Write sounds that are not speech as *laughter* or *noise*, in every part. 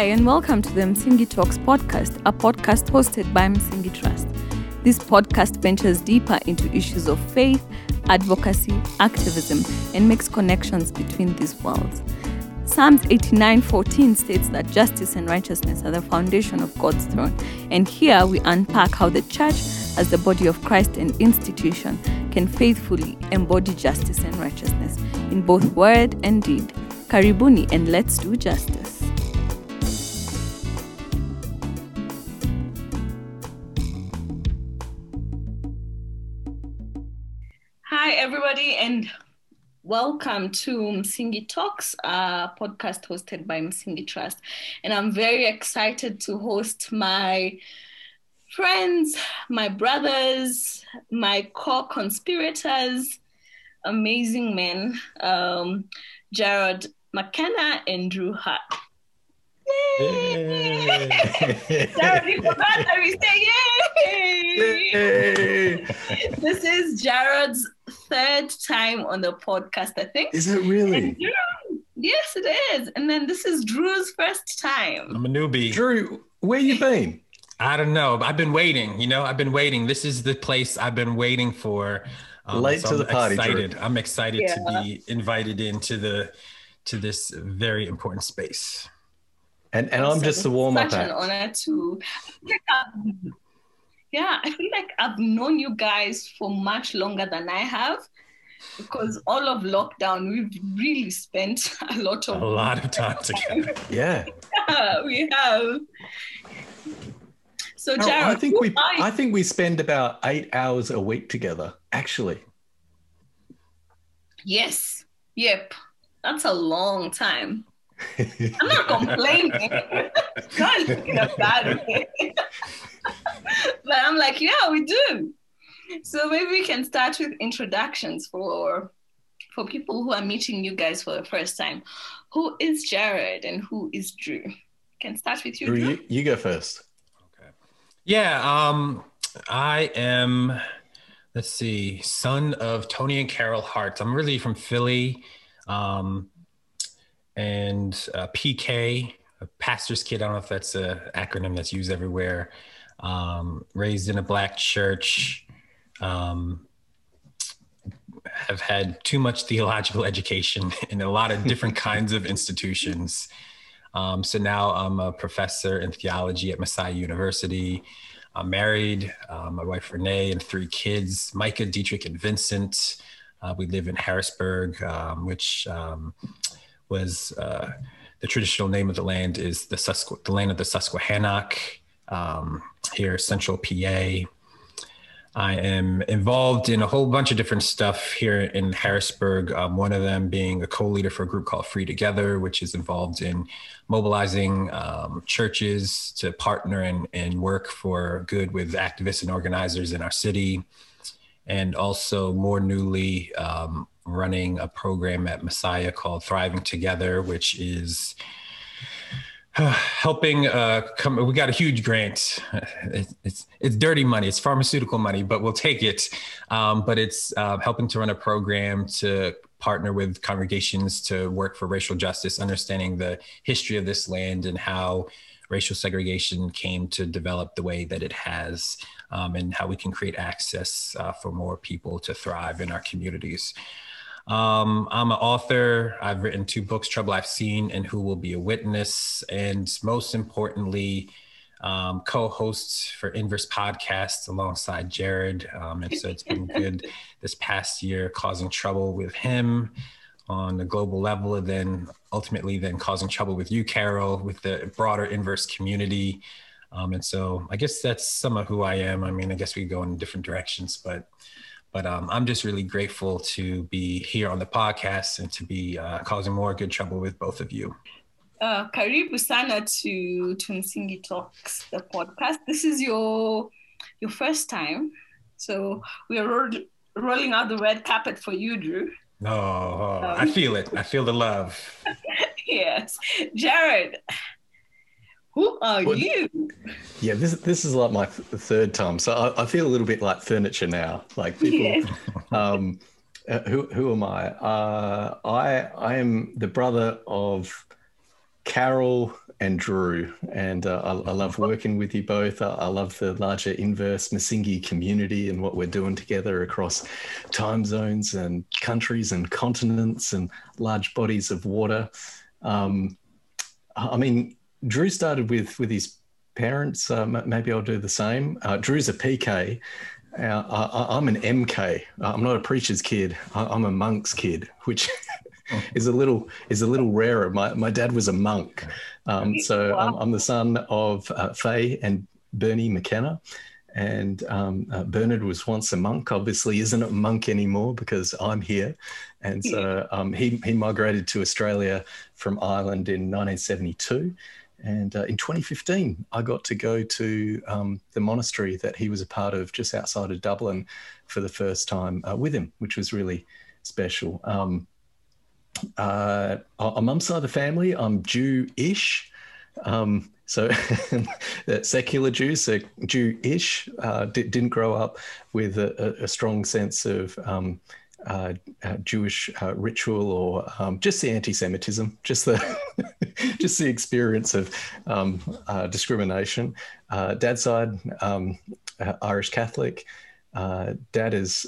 Hi, and welcome to the Msingi Talks podcast, a podcast hosted by Msingi Trust. This podcast ventures deeper into issues of faith, advocacy, activism, and makes connections between these worlds. Psalms 89:14 states that justice and righteousness are the foundation of God's throne. And here we unpack how the church, as the body of Christ and institution, can faithfully embody justice and righteousness in both word and deed. Karibuni and let's do justice. Everybody, and welcome to Msingi Talks, a podcast hosted by Msingi Trust. And I'm very excited to host my friends, my brothers, my co conspirators, amazing men, um, Jared McKenna and Drew Hart. Yay! Jared, you forgot that we say yay! this is Jared's third time on the podcast, I think. Is it really? Drew, yes, it is. And then this is Drew's first time. I'm a newbie. Drew, where you been? I don't know. I've been waiting. You know, I've been waiting. This is the place I've been waiting for. Um, Late so to I'm the party. Excited. Drew. I'm excited Yeah. to be invited into the to this very important space. And and I'm just the warm up Such an act. honor to. Yeah, I feel like I've known you guys for much longer than I have, because all of lockdown we've really spent *laughs* a lot of A of lot of time together. *laughs* Yeah. Yeah, we have. So No, Jared, I think we are? I think we spend about eight hours a week together, actually. yes, yep, that's a long time. I'm not *laughs* complaining. not in a bad way. *laughs* but I'm like, yeah, we do. So maybe we can start with introductions for for people who are meeting you guys for the first time. Who is Jared and who is Drew? Can start with you, Drew, Drew. you, you go first. Okay. Yeah, um, I am. Let's see, son of Tony and Carol Hart. I'm really from Philly, um, and uh, PK, a pastor's kid. I don't know if that's an acronym that's used everywhere. Um, raised in a black church. Um, have had too much theological *laughs* education in a lot of different *laughs* kinds of institutions. Um, so now I'm a professor in theology at Messiah University. I'm married, uh, my wife Renee, and three kids Micah, Dietrich, and Vincent. Uh, we live in Harrisburg, um, which um, was uh, the traditional name of the land is the, Susque- the land of the Susquehannock um, here, central PA. I am involved in a whole bunch of different stuff here in Harrisburg. Um, one of them being a co-leader for a group called Free Together, which is involved in mobilizing um, churches to partner and, and work for good with activists and organizers in our city. And also more newly um, running a program at Messiah called Thriving Together, which is *sighs* helping uh come we got a huge grant. *sighs* It's, it's it's dirty money. It's pharmaceutical money but we'll take it. Um, but it's uh, helping to run a program to partner with congregations to work for racial justice understanding the history of this land and how racial segregation came to develop the way that it has um, and how we can create access uh, for more people to thrive in our communities um, I'm an author. I've written two books, Trouble I've Seen and Who Will Be a Witness. And most importantly, um, co-hosts for Inverse Podcast alongside Jared. Um, and so it's been good *laughs* this past year, causing trouble with him on a global level, and then ultimately then causing trouble with you, Carol, with the broader Inverse community. Um, and so I guess that's some of who I am. I mean, I guess we go in different directions, but but um, I'm just really grateful to be here on the podcast and to be uh, causing more good trouble with both of you. Uh, karibu sana to to Msingi Talks, the podcast. This is your your first time, so we are roll, rolling out the red carpet for you, Drew. Oh, I feel it. I feel the love. *laughs* yes, Jared. Who are Well, you? Yeah, this this is like my th- third time, so I, I feel a little bit like furniture now. Like people, Yeah. *laughs* um, uh, who who am I? Uh, I I am the brother of Carol and Drew, and uh, I, I, love working with you both. I, I, love the larger inverse Msingi community and what we're doing together across time zones and countries and continents and large bodies of water. Um, I mean, Drew started with with his parents. Uh, maybe I'll do the same. Uh, Drew's a PK. Uh, I, am an MK. I'm not a preacher's kid. I, am a monk's kid, which *laughs* is a little is a little rarer. My my dad was a monk, um, so. I'm, I'm, the son of uh, Faye and Bernie McKenna, and um, uh, Bernard was once a monk. Obviously, isn't a monk anymore because I'm here, and so um, he he migrated to Australia from Ireland in 1972. And uh, in 2015, I got to go to um, the monastery that he was a part of just outside of Dublin for the first time uh, with him, which was really special. Um, uh, on mum's side of the family, I'm Jew-ish. Um, so *laughs* secular Jew, so Jew-ish, uh, didn't grow up with a, a strong sense of um, uh, uh, Jewish uh, ritual or um, just the anti-Semitism, just the *laughs* just the experience of um, uh, discrimination. Uh, dad's side, um, Irish Catholic. dad is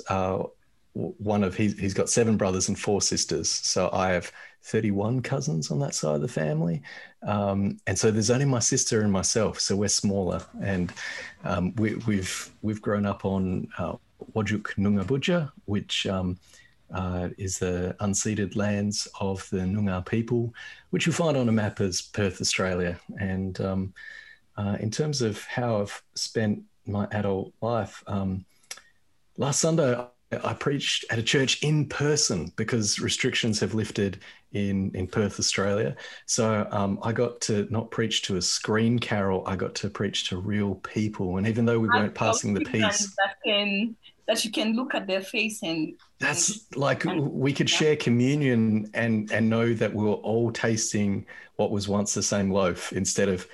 one of he's, he's got seven brothers and four sisters so i have 31 cousins on that side of the family um, and so there's only my sister and myself so we're smaller and um, we, we've, we've grown up on Whadjuk Noongar which um, uh, is the unceded lands of the Noongar people, which you'll find on a map as Perth, Australia. And um, uh, in terms of how I've spent my adult life, um, last Sunday I preached at a church in person because restrictions have lifted in, in Perth, Australia. So um, I got to not preach to a screen carol, I got to preach to real people. And even though we weren't passing the peace. That, can, that you can look at their face and. That's like we could share communion and, and know that we were all tasting what was once the same loaf instead of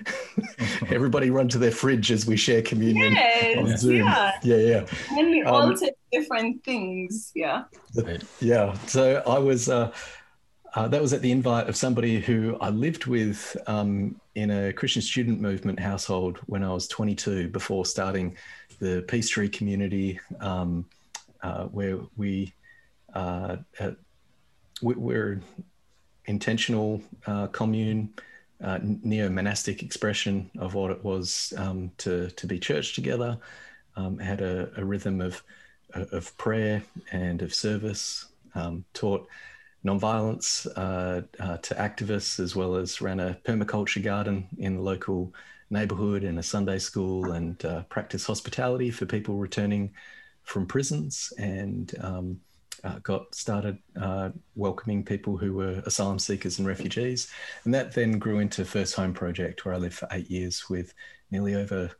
*laughs* everybody run to their fridge as we share communion yes, on Zoom. Yeah, yeah. yeah. And we all um, take different things. Yeah. Yeah. So I was. Uh, uh, that was at the invite of somebody who I lived with um, in a Christian student movement household when I was 22 before starting the Peace Tree community, um, uh, where we, uh, we are intentional uh, commune, uh, neo monastic expression of what it was um, to to be church together. Um, had a, a, rhythm of of prayer and of service. Um, taught nonviolence uh, uh, to activists, as well as ran a permaculture garden in the local neighborhood and a Sunday school, and uh, practice hospitality for people returning from prisons, and um, uh, got started uh, welcoming people who were asylum seekers and refugees. And that then grew into First Home Project, where I lived for eight years with nearly over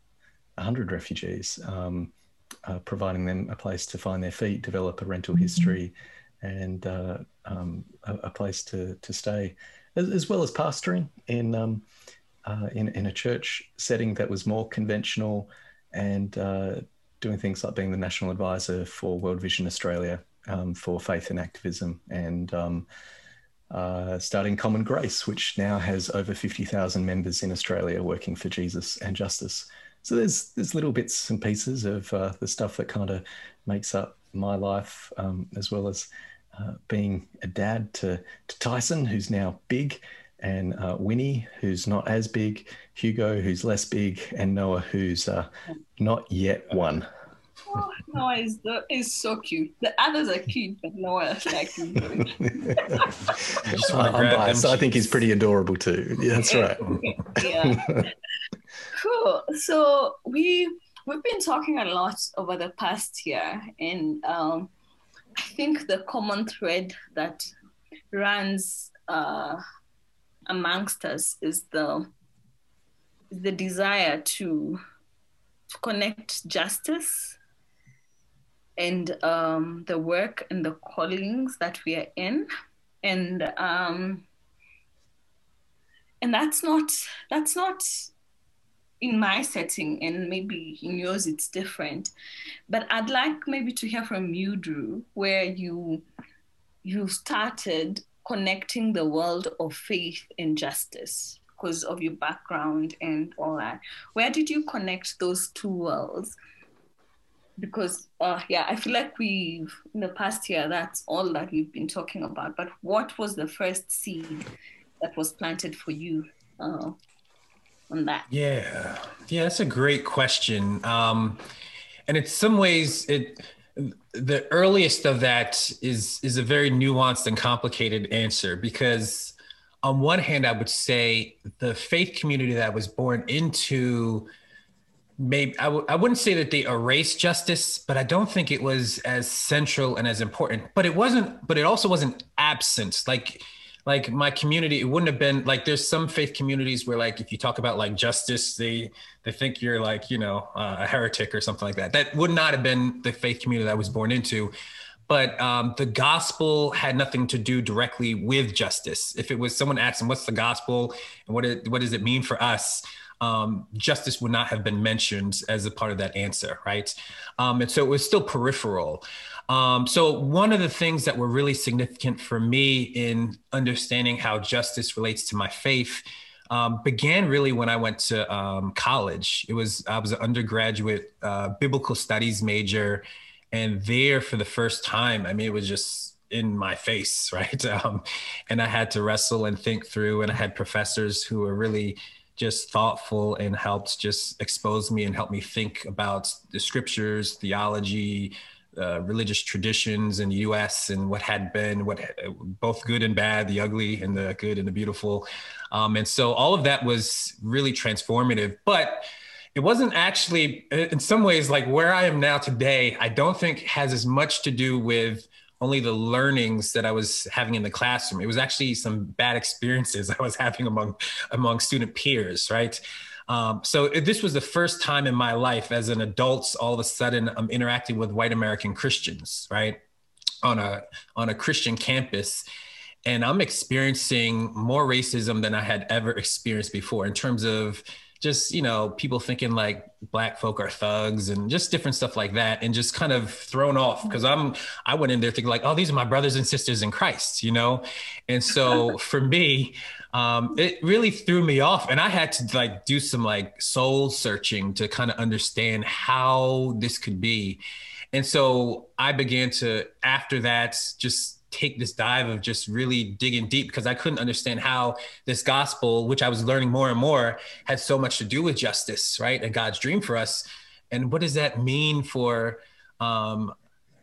100 refugees. Um, uh, providing them a place to find their feet, develop a rental mm-hmm. history, and uh, um, a, a, place to to stay, as, as well as pastoring in, um, uh, in in a church setting that was more conventional, and uh, doing things like being the national advisor for World Vision Australia um, for faith and activism, and um, uh, starting Common Grace, which now has over 50,000 members in Australia working for Jesus and justice. So there's there's little bits and pieces of uh, the stuff that kind of makes up my life, um, as well as uh, being a dad to, to Tyson, who's now big, and uh, Winnie, who's not as big, Hugo, who's less big, and Noah, who's uh, not yet one. Oh, Noah is, the, is so cute. The others are cute, but Noah is like. *laughs* I I'm biased. I think he's pretty adorable too. Yeah, that's right. yeah. cool. So we we've been talking a lot over the past year, and um, I think the common thread that runs uh, amongst us is the the desire to, to connect justice and um, the work and the callings that we are in, and um, and that's not that's not in my setting and maybe in yours it's different. But i'd like maybe to hear from you drew where you you started connecting the world of faith and justice because of your background and all that. Where did you connect those two worlds? Because uh, yeah, I feel like we've in the past year that's all that we've been talking about. But what was the first seed that was planted for you uh, on that? Yeah, yeah, that's a great question. Um, and in some ways, it the earliest of that is is a very nuanced and complicated answer because on one hand, I would say the faith community that was born into, maybe I w- I wouldn't say that they erased justice, but I don't think it was as central and as important. But it wasn't. But it also wasn't absent. Like like my community, it wouldn't have been like there's some faith communities where like if you talk about like justice, they they think you're like you know uh, a heretic or something like that. That would not have been the faith community that I was born into but um, the gospel had nothing to do directly with justice. If it was someone asking, "What's the gospel and what it, what does it mean for us?" Um, justice would not have been mentioned as a part of that answer, right? Um, and so it was still peripheral. Um, so one of the things that were really significant for me in understanding how justice relates to my faith um, began really when I went to um, college. It was I was an undergraduate uh, biblical studies major and there for the first time i mean it was just in my face *laughs* right um, and i had to wrestle and think through and i had professors who were really just thoughtful and helped just expose me and help me think about the scriptures theology uh, religious traditions in the us and what had been what both good and bad the ugly and the good and the beautiful. Um, and so all of that was really transformative but it wasn't actually in some ways like where i am now today i don't think has as much to do with only the learnings that i was having in the classroom. It was actually some bad *laughs* experiences i was having among among student peers right um, so this was the first time in my life as an adult all of a sudden i'm interacting with white american christians right? On a on a christian campus. And i'm experiencing more racism than i had ever experienced before in terms of just you know people thinking like black folk are thugs and just different stuff like that and just kind of thrown off because i'm i went in there thinking like oh these are my brothers and sisters in christ you know? And so *laughs* for me um, it really threw me off and i had to like do some like soul searching to kind of understand how this could be. And so i began to after that just take this dive of just really digging deep because I couldn't understand how this gospel, which I was learning more and more, had so much to do with justice, right? And God's dream for us. And what does that mean for um,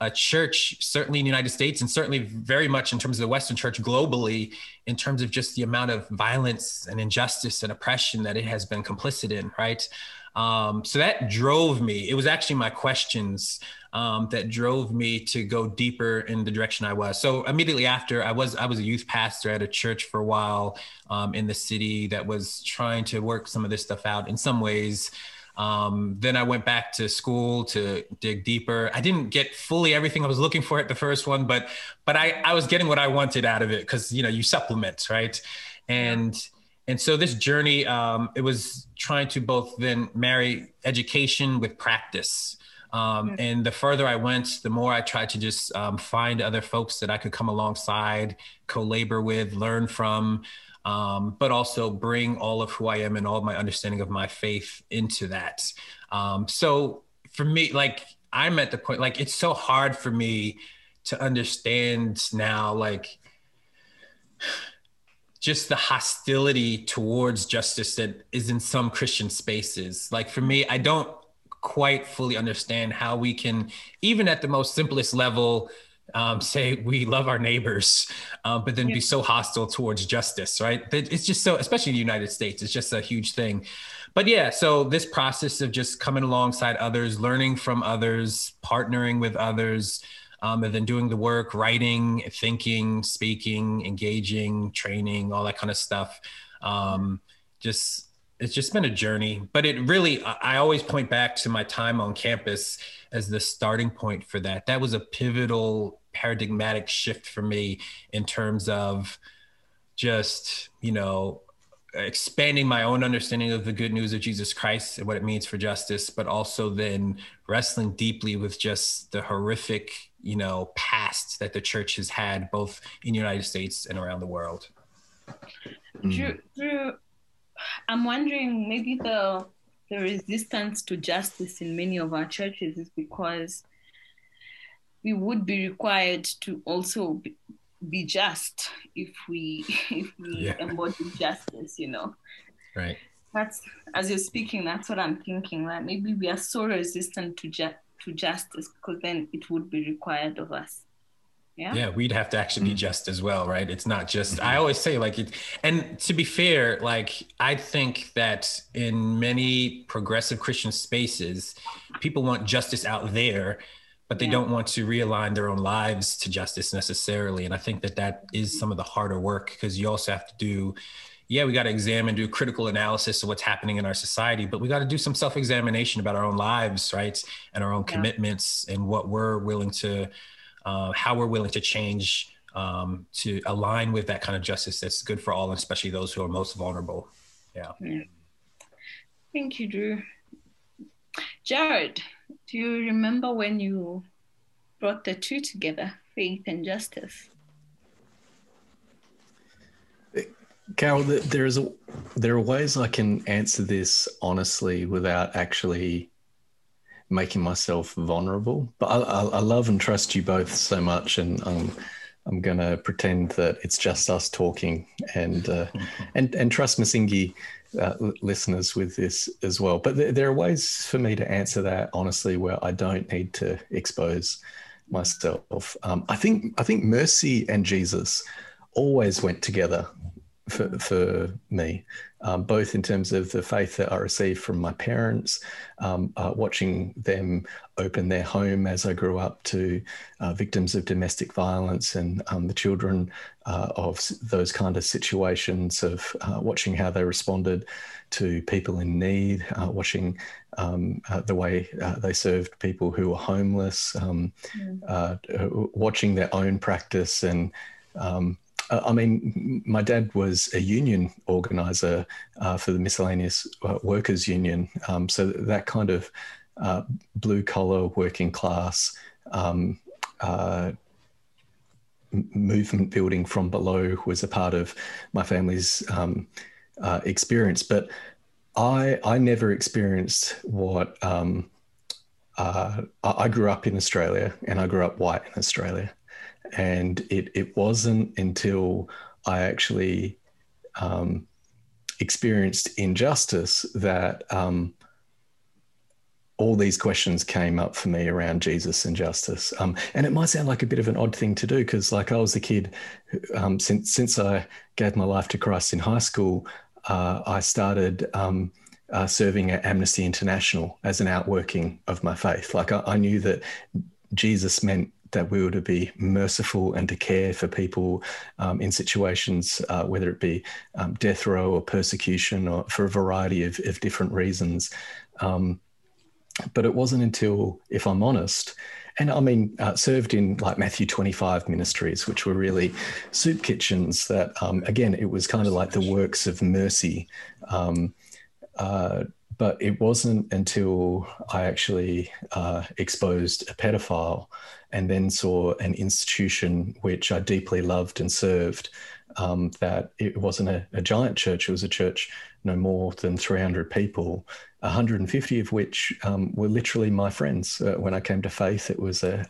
a church, certainly in the United States, and certainly very much in terms of the Western church globally, in terms of just the amount of violence and injustice and oppression that it has been complicit in, right? Um, so that drove me. It was actually my questions um, that drove me to go deeper in the direction I was. So immediately after, I was I was a youth pastor at a church for a while um, in the city that was trying to work some of this stuff out. In some ways, um, then I went back to school to dig deeper. I didn't get fully everything I was looking for at the first one, but but I I was getting what I wanted out of it because you know you supplement right, and and so this journey um, it was trying to both then marry education with practice um, And the further I went, the more I tried to just um, find other folks that I could come alongside, co labor with, learn from, um, but also bring all of who I am and all of my understanding of my faith into that. Um, so for me, like, I'm at the point, like, it's so hard for me to understand now, like, just the hostility towards justice that is in some Christian spaces. Like for me, I don't quite fully understand how we can, even at the most simplest level, um, say we love our neighbors, um, but then yeah. be so hostile towards justice, right? It's just so, especially in the United States, it's just a huge thing. But yeah, so this process of just coming alongside others, learning from others, partnering with others, um, and then doing the work, writing, thinking, speaking, engaging, training, all that kind of stuff. Um, just it's just been a journey, but it really, I always point back to my time on campus as the starting point for that. That was a pivotal paradigmatic shift for me in terms of just, you know, expanding my own understanding of the good news of Jesus Christ and what it means for justice, but also then wrestling deeply with just the horrific, you know, past that the church has had both in the United States and around the world. Mm. Drew, Drew, I'm wondering maybe the the resistance to justice in many of our churches is because we would be required to also be, be just if we *laughs* if we yeah. embody justice, you know. Right. That's as you're speaking, that's what I'm thinking. That maybe we are so resistant to ju- to justice because then it would be required of us. Yeah. yeah we'd have to actually be mm. just as well right it's not just i always say like it and to be fair like i think that in many progressive christian spaces people want justice out there but they yeah. don't want to realign their own lives to justice necessarily and i think that that is some of the harder work because you also have to do yeah, we got to examine, do critical analysis of what's happening in our society, but we got to do some self examination about our own lives, right? And our own yeah. commitments and what we're willing to, uh, how we're willing to change um, to align with that kind of justice that's good for all, especially those who are most vulnerable. Yeah. yeah. Thank you, Drew. Jared, do you remember when you brought the two together, faith and justice? Carol, there's a, there are ways I can answer this honestly without actually making myself vulnerable. But I, I, I love and trust you both so much, and I'm I'm going to pretend that it's just us talking, and uh, *laughs* and and trust Msingi uh, listeners with this as well. But there, there are ways for me to answer that honestly, where I don't need to expose myself. Um, I think I think mercy and Jesus always went together for, for me, um, both in terms of the faith that I received from my parents, um, uh, watching them open their home as I grew up to uh, victims of domestic violence and um, the children uh, of those kind of situations, of uh, watching how they responded to people in need, uh, watching um, uh, the way they served people who were homeless, um, mm. watching their own practice and um, uh, I mean, my dad was a union organizer uh, for the Miscellaneous uh, Workers Union. Um, so that kind of uh, blue collar working class um, uh, movement building from below was a part of my family's um, uh, experience. But I, I never experienced what um, I grew up in Australia and I grew up white in Australia. And it, it wasn't until I actually um, experienced injustice that um, all these questions came up for me around Jesus and justice. Um, and it might sound like a bit of an odd thing to do because, like, I was a kid um, since since I gave my life to Christ in high school. Uh, I started um, uh, serving at Amnesty International as an outworking of my faith. Like, I, I knew that Jesus meant that we were to be merciful and to care for people um, in situations, uh, whether it be um, death row or persecution or for a variety of, of different reasons. Um, but it wasn't until, if I'm honest, and I mean, uh, served in like Matthew 25 ministries, which were really soup kitchens that, um, again, it was kind of like the works of mercy. Um, uh, but it wasn't until I actually uh, exposed a pedophile and then saw an institution which I deeply loved and served um, that it wasn't a, a, giant church, it was a church no more than 300 people, 150 of which um, were literally my friends. Uh, when I came to faith, it was a,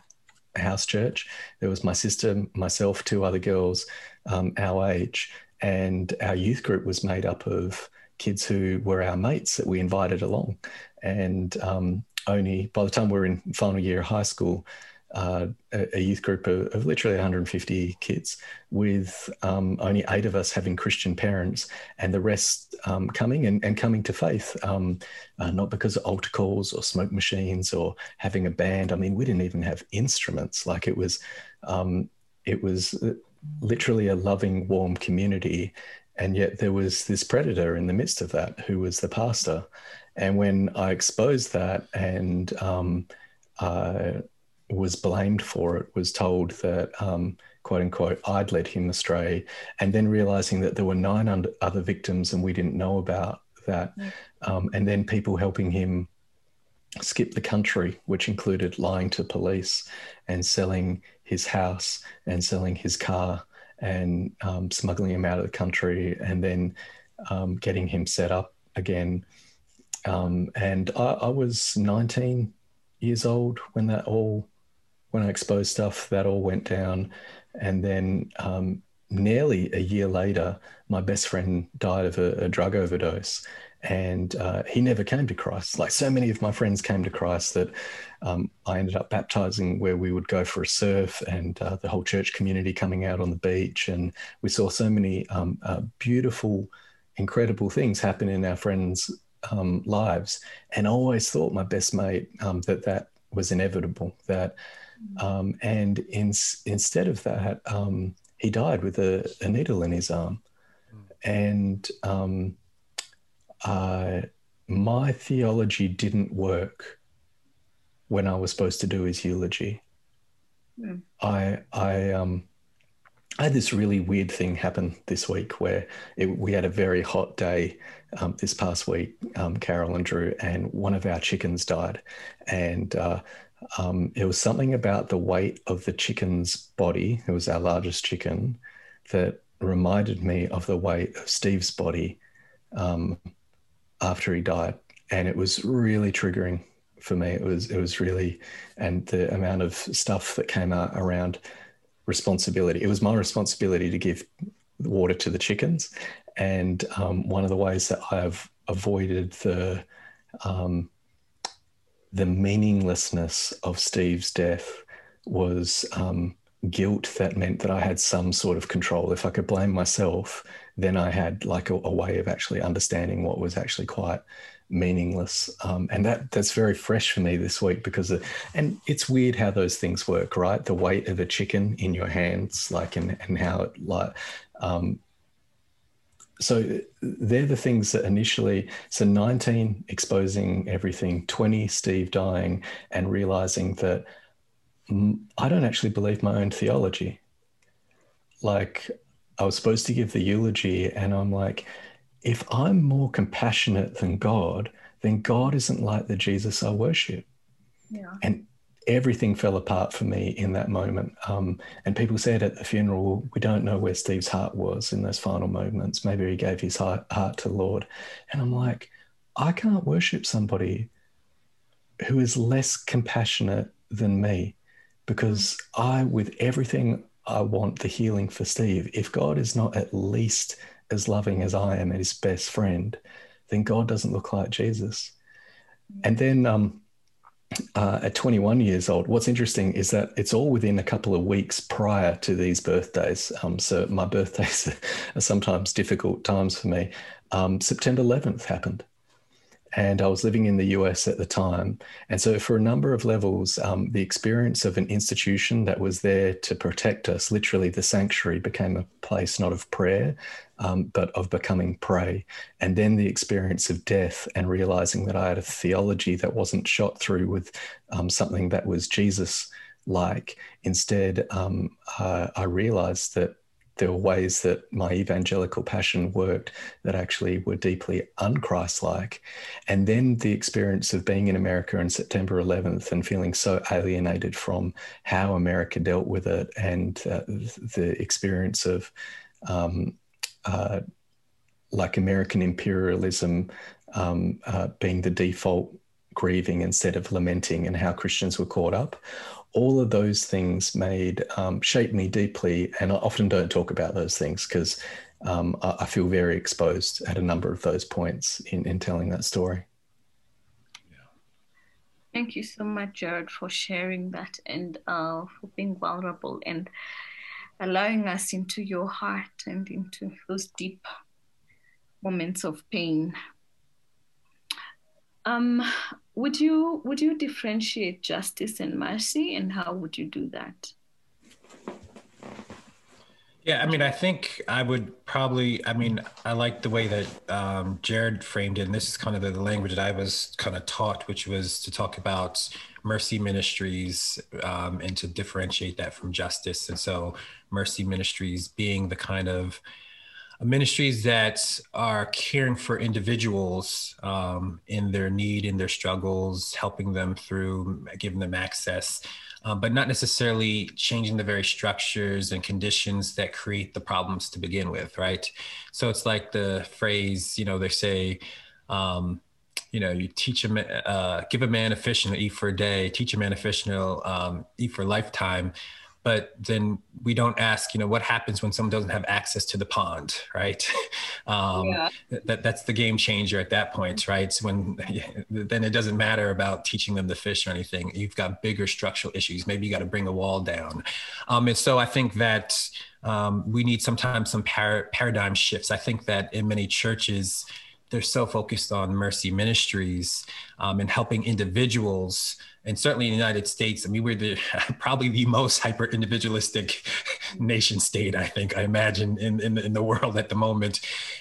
house church. There was my sister, myself, two other girls um, our age, and our youth group was made up of kids who were our mates that we invited along. And um, only by the time we were in final year of high school, uh, a, a, youth group of, of, literally 150 kids, with um, only eight of us having Christian parents, and the rest um, coming and, and, coming to faith, um, uh, not because of altar calls or smoke machines or having a band. I mean, we didn't even have instruments. Like it was, um, it was uh, literally a loving, warm community, and yet there was this predator in the midst of that who was the pastor. And when I exposed that and um, uh, was blamed for it, was told that, um, quote unquote, I'd led him astray, and then realizing that there were nine other victims and we didn't know about that, um, and then people helping him skip the country, which included lying to police and selling his house and selling his car and um, smuggling him out of the country and then um, getting him set up again. Um, and I, I, was 19 years old when that all, when I exposed stuff, that all went down. And then um, nearly a year later, my best friend died of a, a drug overdose and uh, he never came to Christ. Like so many of my friends came to Christ that um, I ended up baptizing where we would go for a surf and uh, the whole church community coming out on the beach. And we saw so many um, uh, beautiful, incredible things happen in our friends' um, lives. And I always thought my best mate um, that that was inevitable. That um, and in, instead of that, um, he died with a, a, needle in his arm. And uh, my theology didn't work when I was supposed to do his eulogy. Mm. I I um I had this really weird thing happen this week where it, we had a very hot day um, this past week, um, Carol and Drew, and one of our chickens died. And uh, um, it was something about the weight of the chicken's body, it was our largest chicken, that reminded me of the weight of Steve's body um, after he died, and it was really triggering for me. It was it was really, and the amount of stuff that came out around responsibility. It was my responsibility to give water to the chickens, and um, one of the ways that I've avoided the um, the meaninglessness of Steve's death was um, guilt that meant that I had some sort of control. If I could blame myself, then I had like a, a way of actually understanding what was actually quite meaningless. Um, and that that's very fresh for me this week because, of, and it's weird how those things work, right? The weight of a chicken in your hands, like, and, and how it like, um, so they're the things that initially so 19 exposing everything 20 steve dying and realizing that I don't actually believe my own theology. Like, I was supposed to give the eulogy, and I'm like, if I'm more compassionate than God, then God isn't like the Jesus I worship. Yeah. And everything fell apart for me in that moment. Um, and people said at the funeral, we don't know where Steve's heart was in those final moments. Maybe he gave his heart, heart to the Lord. And I'm like, I can't worship somebody who is less compassionate than me because I, with everything I want the healing for Steve, if God is not at least as loving as I am, and his best friend, then God doesn't look like Jesus. And then um, uh, at 21 years old, what's interesting is that it's all within a couple of weeks prior to these birthdays. Um, so my *laughs* birthdays are sometimes difficult times for me. Um, September 11th happened and I was living in the US at the time. And so, for a number of levels, um, the experience of an institution that was there to protect us, literally the sanctuary, became a place not of prayer, um, but of becoming prey. And then the experience of death and realizing that I had a theology that wasn't shot through with um, something that was Jesus like. Instead, uh, I realized that there were ways that my evangelical passion worked that actually were deeply unchristlike. And then the experience of being in America on September 11th and feeling so alienated from how America dealt with it and uh, the experience of um, uh, like American imperialism um, uh, being the default grieving instead of lamenting and how Christians were caught up all of those things made um, shape me deeply, and I often don't talk about those things because um, I, I, feel very exposed at a number of those points in, in telling that story. Thank you so much, Jared, for sharing that and uh, for being vulnerable and allowing us into your heart and into those deep moments of pain. Um, would you would you differentiate justice and mercy and how would you do that? Yeah i mean i think i would probably i mean i like the way that um, jared framed it and this is kind of the, language that i was kind of taught which was to talk about mercy ministries um, and to differentiate that from justice. And so mercy ministries being the kind of ministries that are caring for individuals um, in their need, in their struggles, helping them through, giving them access, uh, but not necessarily changing the very structures and conditions that create the problems to begin with, right? So it's like the phrase, you know, they say, um, you know, you teach a uh, give a man a fish and eat for a day, teach a man a fish and he'll um, eat for a lifetime but then we don't ask you know what happens when someone doesn't have access to the pond right? *laughs* Um, yeah. that, that's the game changer at that point right? So when *laughs* then it doesn't matter about teaching them to fish or anything. You've got bigger structural issues. Maybe you got to bring a wall down. Um, and so i think that um, we need sometimes some par- paradigm shifts. I think that in many churches they're so focused on mercy ministries um, and helping individuals and certainly in the United States, I mean, we're the *laughs* probably the most hyper individualistic *laughs* nation state, I think, I imagine, in, in, in, the world at the moment.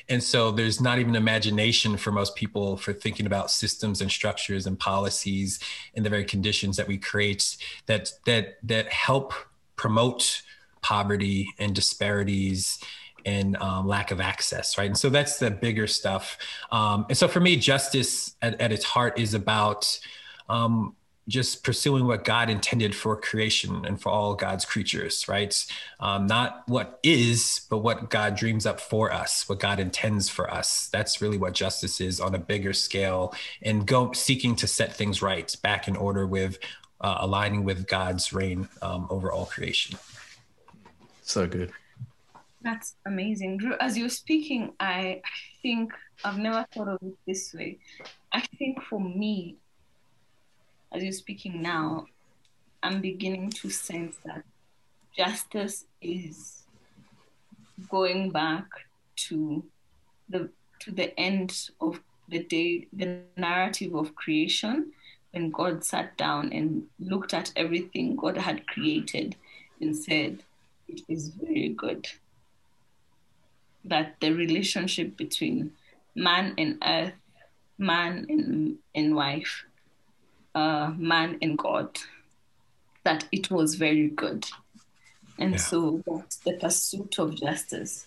And so there's not even imagination for most people for thinking about systems and structures and policies and the very conditions that we create that that that help promote poverty and disparities and um, lack of access, right? And so that's the bigger stuff. Um, and so for me, justice at, at its heart is about um, just pursuing what God intended for creation and for all God's creatures, right? Um, not what is, but what God dreams up for us, what God intends for us. That's really what justice is on a bigger scale, and go seeking to set things right, back in order with uh, aligning with God's reign um, over all creation. So good. That's amazing, Drew. As you're speaking, I think I've never thought of it this way. I think for me, as you're speaking now, I'm beginning to sense that justice is going back to the to the end of the day, the narrative of creation, when God sat down and looked at everything God had created and said, It is very good. That the relationship between man and earth, man and, and wife, uh, man and God, that it was very good. And yeah. so the pursuit of justice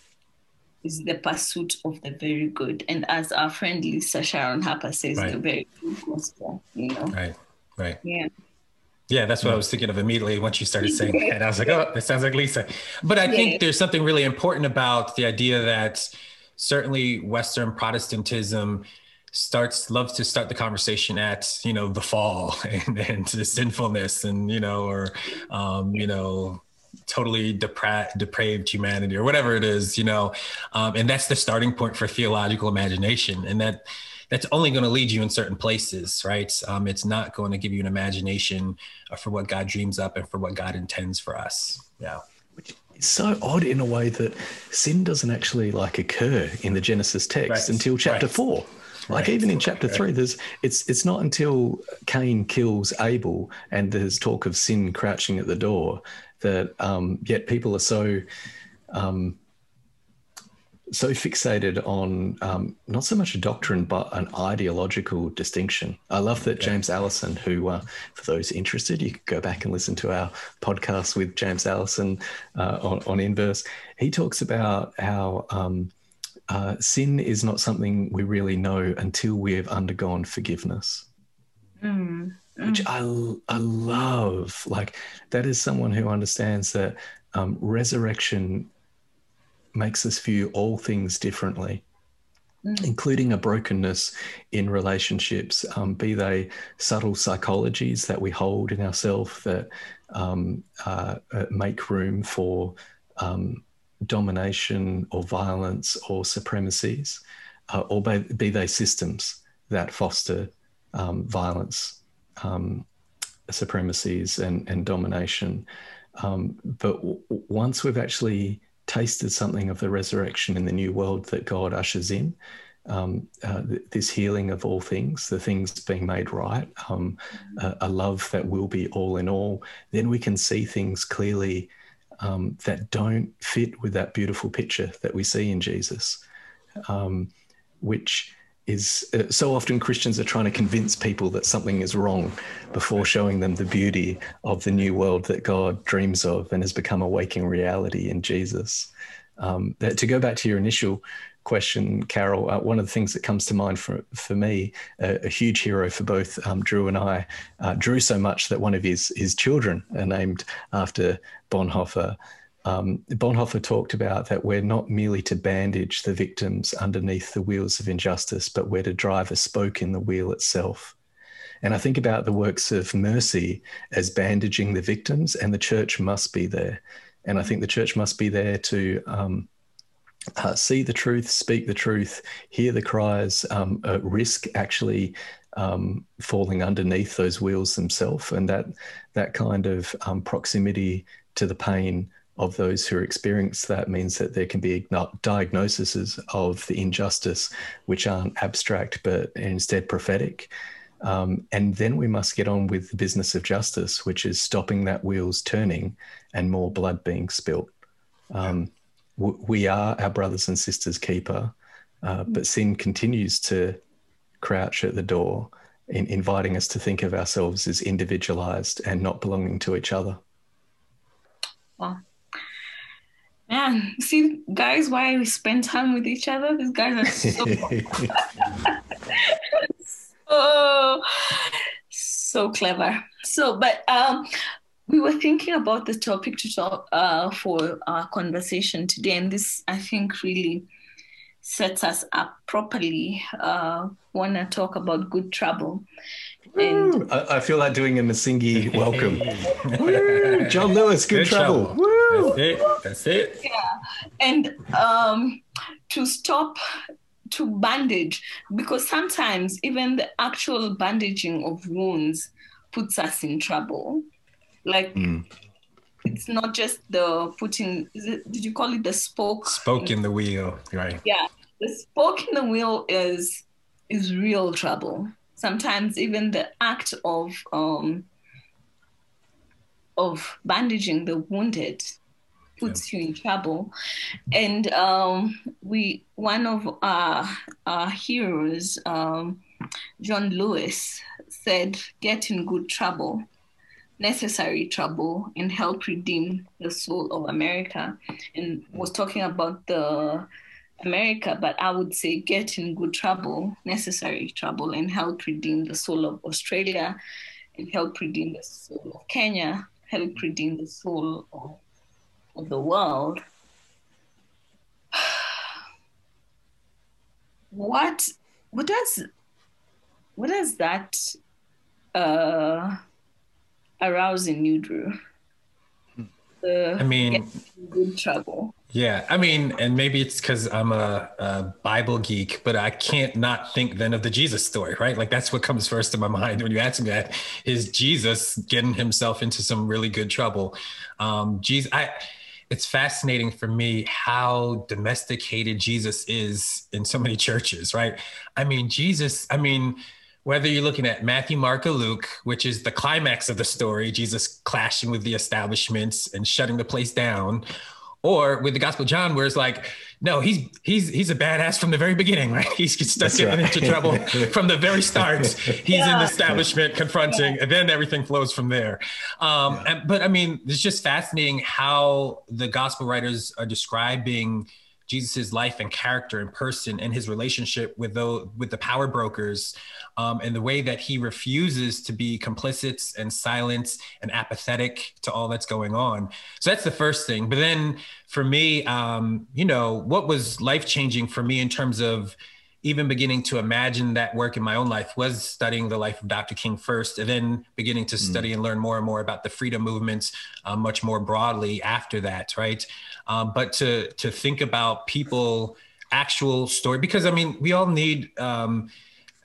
is the pursuit of the very good. And as our friend Lisa Sharon Harper says, right. the very good gospel, you know? Right, right. Yeah. Yeah, that's what I was thinking of immediately once you started saying *laughs* that. I was like, oh, that sounds like Lisa. But I yeah. think there's something really important about the idea that certainly Western Protestantism starts loves to start the conversation at you know the fall *laughs* and, and the sinfulness and you know or um, you know totally depra- depraved humanity or whatever it is you know um, and that's the starting point for theological imagination. And that that's only going to lead you in certain places right? Um, it's not going to give you an imagination for what god dreams up and for what god intends for us. Yeah. Which is so odd in a way that sin doesn't actually like occur in the genesis text right. until chapter right. 4 like right. even in chapter three, there's it's it's not until Cain kills Abel and there's talk of sin crouching at the door that um, yet people are so um, so fixated on um, not so much a doctrine but an ideological distinction. I love that yeah. James Alison, who uh, for those interested, you can go back and listen to our podcast with James Alison uh, on, on inverse. He talks about how um, uh, sin is not something we really know until we have undergone forgiveness. Mm, mm. Which I, I love. Like, that is someone who understands that um, resurrection makes us view all things differently, mm. including a brokenness in relationships, um, be they subtle psychologies that we hold in ourselves that um, uh, uh, make room for um, domination or violence or supremacies, uh, or be, be, they systems that foster um, violence, um, supremacies, and, and domination. Um, but w- once we've actually tasted something of the resurrection in the new world that God ushers in, um, uh, th- this healing of all things, the things being made right, um, a, a, love that will be all in all, then we can see things clearly um, that don't fit with that beautiful picture that we see in Jesus, um, which is uh, so often Christians are trying to convince people that something is wrong before showing them the beauty of the new world that God dreams of and has become a waking reality in Jesus. Um, that, to go back to your initial question, Carol, uh, one of the things that comes to mind for, for me, a, huge hero for both um, Drew and I, uh, Drew so much that one of his, his children are named after Bonhoeffer. Um, Bonhoeffer talked about that we're not merely to bandage the victims underneath the wheels of injustice, but we're to drive a spoke in the wheel itself. And I think about the works of mercy as bandaging the victims, and the church must be there. And I think the church must be there to um, uh, see the truth, speak the truth, hear the cries, um, risk actually um, falling underneath those wheels themselves, and that that kind of um, proximity to the pain of those who experience that means that there can be diagnoses of the injustice which aren't abstract but instead prophetic. Um, and then we must get on with the business of justice, which is stopping that wheels turning and more blood being spilt. Um, we are our brothers and sisters' keeper, uh, but sin continues to crouch at the door, in inviting us to think of ourselves as individualized and not belonging to each other. Wow. Man, see, guys, why we spend time with each other? These guys are so, *laughs* so, so clever. So, but um, we were thinking about the topic to talk uh, for our conversation today, and this I think really sets us up properly. Uh, Want to talk about good trouble? And I, I, feel like doing a Msingi *laughs* welcome. Woo, *laughs* John Lewis, good, good trouble. trouble. Woo. That's it. That's it. Yeah, and um, to stop to bandage because sometimes even the actual bandaging of wounds puts us in trouble like mm. it's not just the putting. It, did you call it the spoke? Spoke in the wheel, right? Yeah, the spoke in the wheel is is real trouble. Sometimes even the act of um, of bandaging the wounded puts yeah. you in trouble. And um, we, one of our, our heroes, um, John Lewis, said, "Get in good trouble." Necessary trouble and help redeem the soul of America. And was talking about the America, but I would say get in good trouble, necessary trouble, and help redeem the soul of Australia, and help redeem the soul of Kenya, help redeem the soul of, of the world. *sighs* what what does what does that uh arousing you, Drew. I mean, good trouble. Yeah, I mean, and maybe it's because I'm a, a, Bible geek, but I can't not think then of the Jesus story, right? Like that's what comes first in my *laughs* mind when you ask me that is Jesus getting himself into some really good trouble. Um, Jesus, I, it's fascinating for me how domesticated Jesus is in so many churches, right? I mean, Jesus, I mean, whether you're looking at Matthew, Mark, or Luke, which is the climax of the story, Jesus clashing with the establishments and shutting the place down, or with the Gospel of John, where it's like, no, he's he's he's a badass from the very beginning, right? *laughs* He's stuck getting right. into trouble *laughs* from the very start. He's yeah. in the establishment confronting, yeah. and then everything flows from there. Um, yeah. and, but I mean, it's just fascinating how the gospel writers are describing Jesus's life and character and person and his relationship with the with the power brokers um, and the way that he refuses to be complicit and silent and apathetic to all that's going on. So that's the first thing. But then for me, um, you know, what was life changing for me in terms of even beginning to imagine that work in my own life was studying the life of Dr. King first, and then beginning to mm. study and learn more and more about the freedom movements uh, much more broadly after that, right? Um, but to to think about people actual story because I mean we all need um,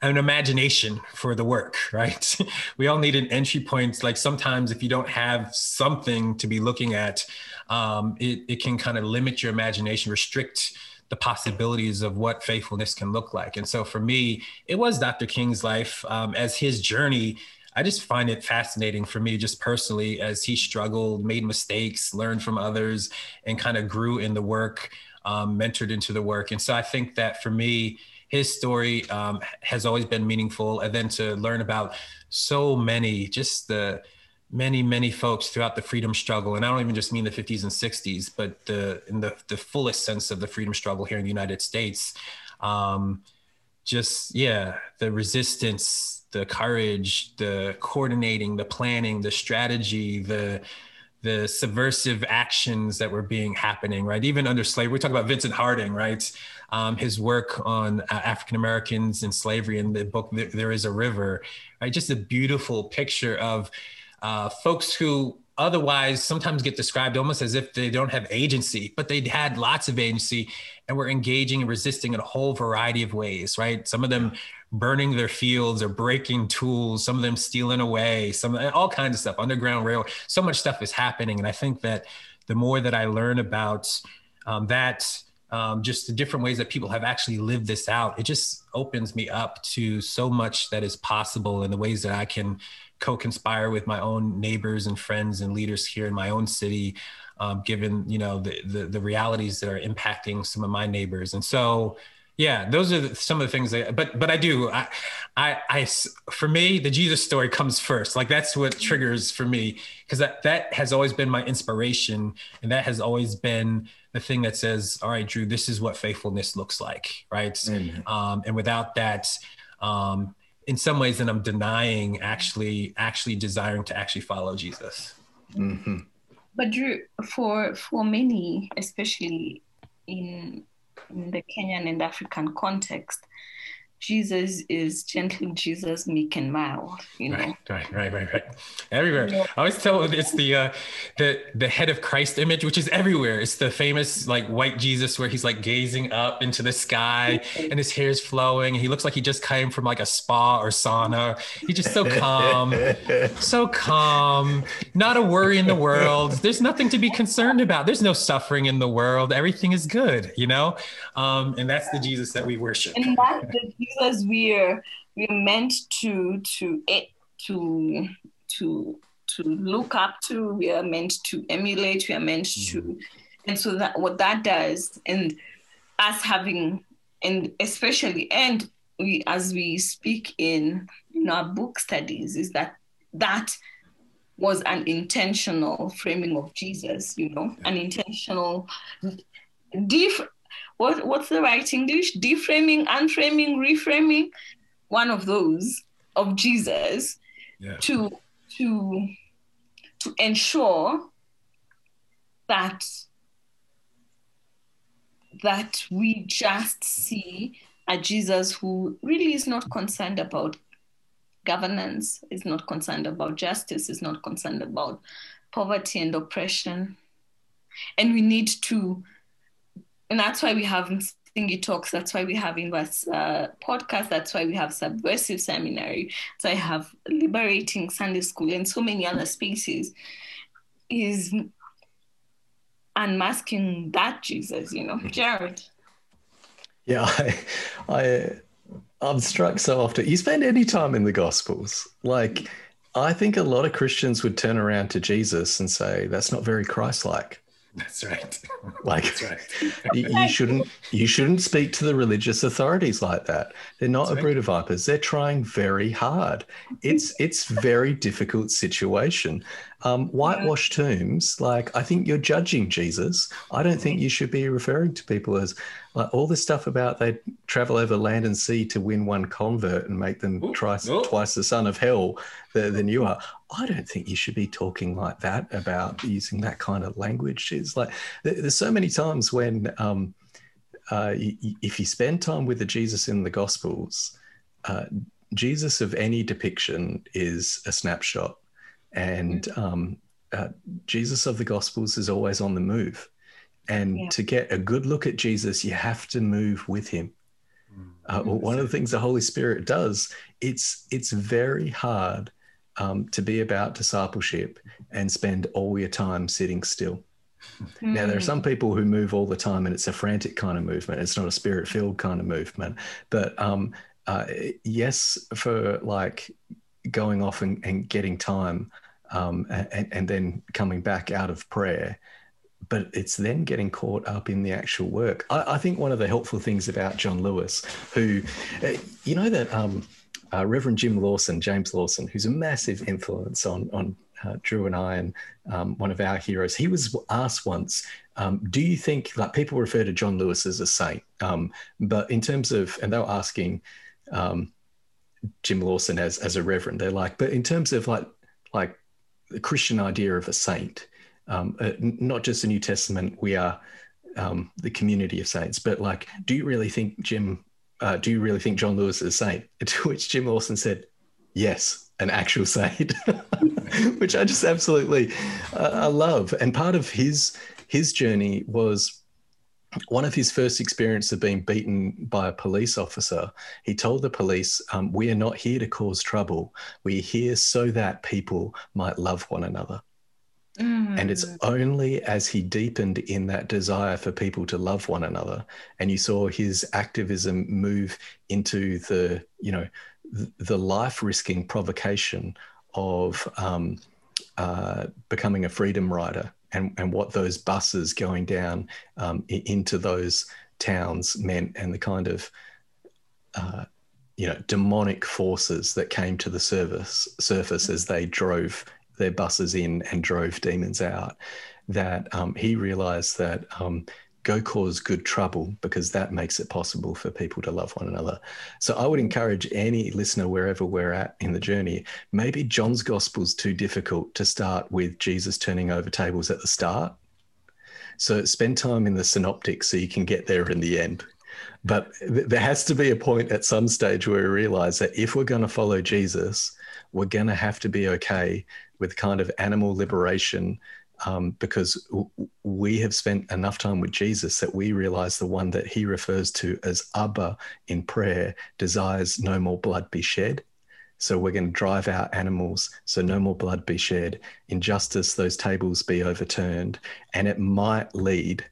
an imagination for the work, *laughs* right? we all need an entry point. Like sometimes if you don't have something to be looking at, um, it, it can kind of limit your imagination, restrict the possibilities of what faithfulness can look like. And so for me, it was Dr. King's life um, as his journey. I just find it fascinating for me, just personally, as he struggled, made mistakes, learned from others, and kind of grew in the work, um, mentored into the work. And so I think that for me, his story um, has always been meaningful. And then to learn about so many, just the many many folks throughout the freedom struggle and i don't even just mean the 50s and 60s but the in the, the fullest sense of the freedom struggle here in the united states um, just yeah the resistance the courage the coordinating the planning the strategy the the subversive actions that were being happening right? Even under slavery we talk about vincent harding right? Um, his work on uh, african americans and slavery in the book there is a river right? Just a beautiful picture of uh, folks who otherwise sometimes get described almost as if they don't have agency, but they had lots of agency and were engaging and resisting in a whole variety of ways, right? Some of them burning their fields or breaking tools, some of them stealing away, some all kinds of stuff, underground rail. So much stuff is happening. And I think that the more that I learn about um, that, um, just the different ways that people have actually lived this out, it just opens me up to so much that is possible and the ways that I can co-conspire with my own neighbors and friends and leaders here in my own city, um, given you know the, the, the realities that are impacting some of my neighbors. And so, yeah, those are some of the things that. But but I do I I, I for me the Jesus story comes first. Like that's what triggers for me because that that has always been my inspiration, and that has always been the thing that says, all right, Drew, this is what faithfulness looks like, right? Um, and without that. Um, in some ways then i'm denying actually actually desiring to actually follow jesus mm-hmm. but drew for for many especially in in the kenyan and african context Jesus is gentle, Jesus meek and mild. You know, right, right, right, right, right. Everywhere. I always tell it's the uh, the the head of Christ image, which is everywhere. It's the famous like white Jesus where he's like gazing up into the sky and his hair is flowing. He looks like he just came from like a spa or sauna. He's just so calm, *laughs* so calm. Not a worry in the world. There's nothing to be concerned about. There's no suffering in the world. Everything is good. You know, um, and that's the Jesus that we worship. And that's the because we're we're meant to to to to to look up to we are meant to emulate we are meant mm-hmm. to and so that what that does and us having and especially and we as we speak in in our book studies is that that was an intentional framing of jesus you know an intentional diff- what what's the right English? Deframing, unframing, reframing, one of those of Jesus yeah. to to to ensure that that we just see a Jesus who really is not concerned about governance, is not concerned about justice, is not concerned about poverty and oppression. And we need to and that's why we have Msingi Talks. That's why we have Inverse uh, Podcast. That's why we have Subversive Seminary. So I have Liberating Sunday School and so many other spaces. Is unmasking that Jesus, you know, *laughs* Jared. Yeah, I, I, I'm struck so often. You spend any time in the Gospels, like. I think a lot of Christians would turn around to Jesus and say, that's not very Christ like. That's right. *laughs* Like That's right. you, you, shouldn't you shouldn't speak to the religious authorities like that. They're not That's a right. brood of vipers. They're trying very hard. It's it's very difficult situation. Um, whitewashed yeah. tombs, like I think you're judging Jesus. I don't think you should be referring to people as like all this stuff about they travel over land and sea to win one convert and make them Ooh, twice, twice the son of hell than you are. I don't think you should be talking like that about using that kind of language. It's like there's so many times when um, uh, if you spend time with the Jesus in the Gospels, uh, Jesus of any depiction is a snapshot and um, uh, Jesus of the Gospels is always on the move. And yeah. to get a good look at Jesus, you have to move with him. Mm. Uh, well, one of the things the Holy Spirit does, it's it's very hard um, to be about discipleship and spend all your time sitting still. Mm. Now, there are some mm. people who move all the time, and it's a frantic kind of movement. It's not a spirit-filled kind of movement. But um, uh, yes, for like going off and, and getting time um, and, and then coming back out of prayer but it's then getting caught up in the actual work. I, I, think one of the helpful things about John Lewis, who, uh, you know, that um, uh, Reverend Jim Lawson, James Lawson, who's a massive influence on on uh, Drew and I, and um, one of our heroes, he was asked once, um, "Do you think like people refer to John Lewis as a saint?" Um, but in terms of, and they were asking um, Jim Lawson as as a reverend, they're like, but in terms of like like the Christian idea of a saint, um, uh, not just the New Testament, we are um, the community of saints, but like, do you really think Jim? Uh, do you really think John Lewis is a saint? *laughs* To which Jim Lawson said, yes, an actual saint, *laughs* which I just absolutely uh, I love. And part of his his journey was one of his first experiences of being beaten by a police officer, he told the police, um, We are not here to cause trouble. We're here so that people might love one another. Mm. And it's mm. only as he deepened in that desire for people to love one another, and you saw his activism move into the, you know, the life risking provocation of um, uh, becoming a freedom rider and, and what those buses going down um, into those towns meant and the kind of uh, you know demonic forces that came to the surface as they drove their buses in and drove demons out that um, he realized that um, go cause good trouble because that makes it possible for people to love one another. So I would encourage any listener, wherever we're at in the journey, maybe John's gospel's too difficult to start with Jesus turning over tables at the start. So spend time in the synoptic so you can get there in the end. But th- there has to be a point at some stage where we realize that if we're going to follow Jesus, we're going to have to be okay with kind of animal liberation um, because w- we have spent enough time with Jesus that we realize the one that he refers to as Abba in prayer desires no more blood be shed. So we're going to drive out animals so no more blood be shed. Injustice, those tables be overturned. And it might lead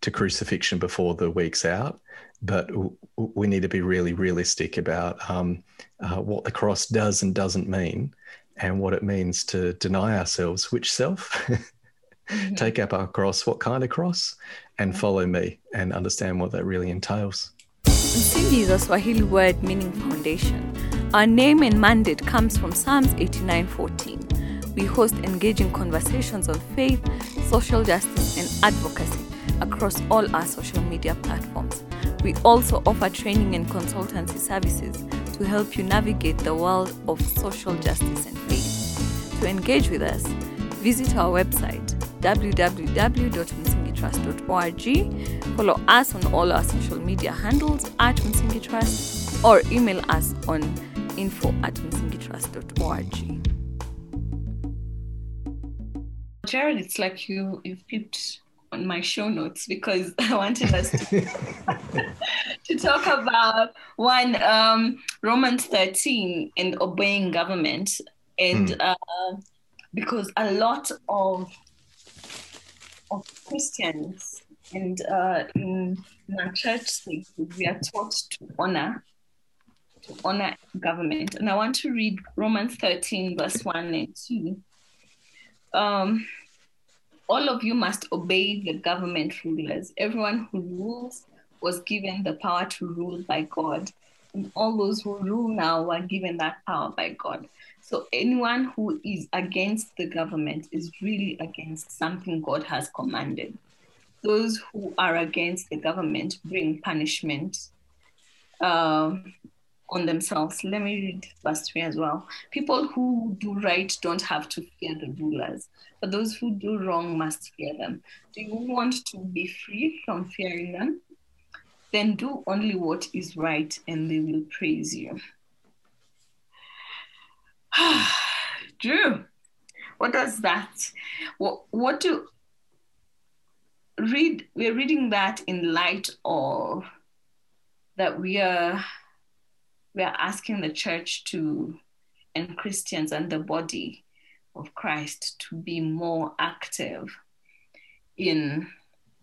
to crucifixion before the week's out. But we need to be really realistic about um, uh, what the cross does and doesn't mean and what it means to deny ourselves, which self, *laughs* mm-hmm. take up our cross, what kind of cross, and follow me and understand what that really entails. Msingi is a Swahili word meaning foundation. Our name and mandate comes from Psalms 89:14. We host engaging conversations on faith, social justice, and advocacy across all our social media platforms. We also offer training and consultancy services to help you navigate the world of social justice and faith. To engage with us, visit our website www.msingitrust.org, follow us on all our social media handles at msingitrust, or email us on info at msingitrust.org. Jared, it's like you you've picked on my show notes because *laughs* I wanted us to, *laughs* to talk about one um, Romans 13 and obeying government. And mm. uh, because a lot of, of Christians and uh, in, in our church we are taught to honor to honor government. And I want to read Romans 13, verse 1 and 2. Um, all of you must obey the government rulers. Everyone who rules was given the power to rule by God. And all those who rule now were given that power by God. So anyone who is against the government is really against something God has commanded. Those who are against the government bring punishment. Uh, on themselves. Let me read verse 3 as well. People who do right don't have to fear the rulers, but those who do wrong must fear them. Do you want to be free from fearing them? Then do only what is right and they will praise you. *sighs* Drew, what does that? What, what do read? We're reading that in light of that we are we are asking the church to and Christians and the body of Christ to be more active in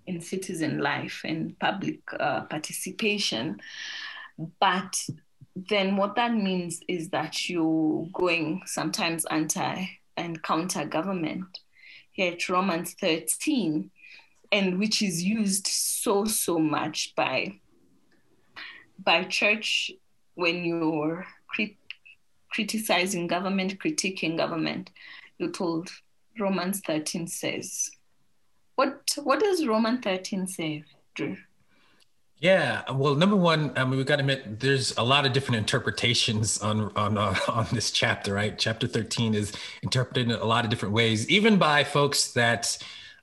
in citizen life and public uh, participation. But then what that means is that you're going sometimes anti and counter government. Here at Romans 13, and which is used so, so much by by church when you're crit- criticizing government, critiquing government, you told Romans 13 says. What what does Romans 13 say, Drew? Yeah, well, number one, I mean, we've got to admit, there's a lot of different interpretations on on uh, on this chapter, right? Chapter 13 is interpreted in a lot of different ways, even by folks that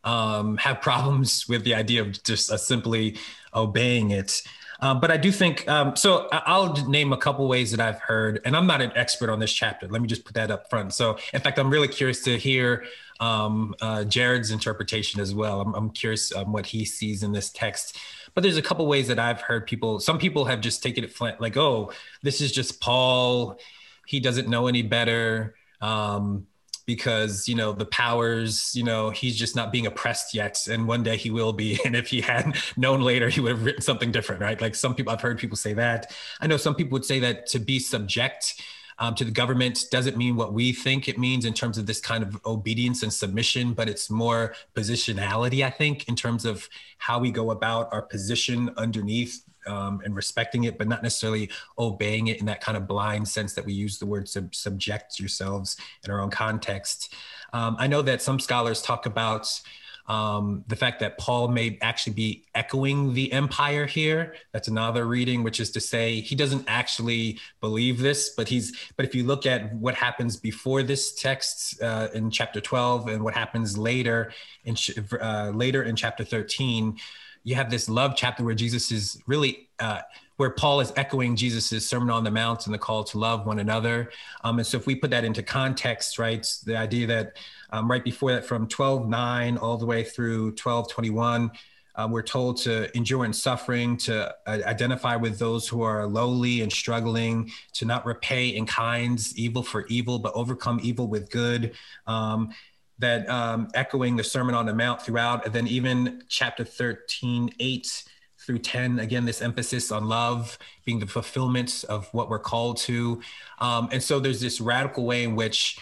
um, have problems with the idea of just uh, simply obeying it. Um, but I do think um, so. I'll name a couple ways that I've heard, and I'm not an expert on this chapter. Let me just put that up front. So, in fact, I'm really curious to hear um, uh, Jared's interpretation as well. I'm, I'm curious um, what he sees in this text. But there's a couple ways that I've heard people. Some people have just taken it flat, like, "Oh, this is just Paul. He doesn't know any better." Um, because you know the powers you know he's just not being oppressed yet and one day he will be *laughs* and if he had known later he would have written something different right? Like some people i've heard people say that. I know some people would say that to be subject um, to the government doesn't mean what we think it means in terms of this kind of obedience and submission, but it's more positionality, I think, in terms of how we go about our position underneath um, and respecting it, but not necessarily obeying it in that kind of blind sense that we use the word sub- subject yourselves in our own context. Um, I know that some scholars talk about um, the fact that Paul may actually be echoing the empire here. That's another reading, which is to say he doesn't actually believe this, but he's. But if you look at what happens before this text uh, in chapter 12 and what happens later in uh, later in chapter 13, you have this love chapter where Jesus is really, uh, where Paul is echoing Jesus's Sermon on the Mount and the call to love one another. Um, and so if we put that into context, right, the idea that um, right before that, from 12:9 all the way through 12:21. Um, we're told to endure in suffering, to uh, identify with those who are lowly and struggling, to not repay in kinds evil for evil, but overcome evil with good. Um, that um, echoing the Sermon on the Mount throughout, and then even chapter 13, 8 through 10, again, this emphasis on love being the fulfillment of what we're called to. Um, and so there's this radical way in which,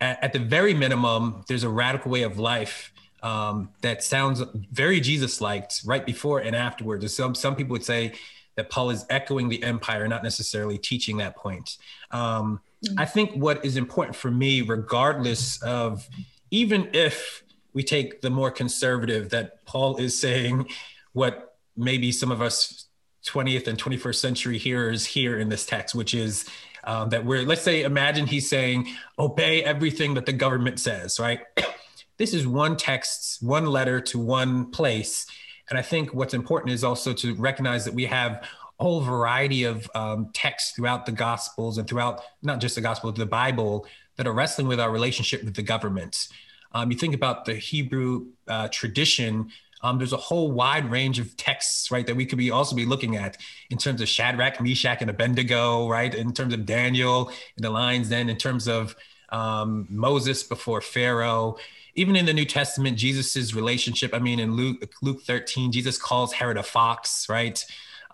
at, at, the very minimum, there's a radical way of life um, that sounds very Jesus like right before and afterwards. Some, some people would say that Paul is echoing the empire, not necessarily teaching that point. Um, mm-hmm. I think what is important for me, regardless of even if we take the more conservative that Paul is saying what maybe some of us 20th and 21st century hearers hear in this text, which is um, that we're, let's say, imagine he's saying, obey everything that the government says, right? *clears throat* this is one text, one letter to one place. And I think what's important is also to recognize that we have a whole variety of um, texts throughout the Gospels and throughout not just the Gospel, the Bible that are wrestling with our relationship with the government. Um, you think about the Hebrew uh, tradition. Um, there's a whole wide range of texts, right, that we could be also be looking at in terms of Shadrach, Meshach, and Abednego, right, in terms of Daniel and the lion's den, in terms of um, Moses before Pharaoh. Even in the New Testament, Jesus's relationship. I mean, in Luke Luke 13, Jesus calls Herod a fox, right?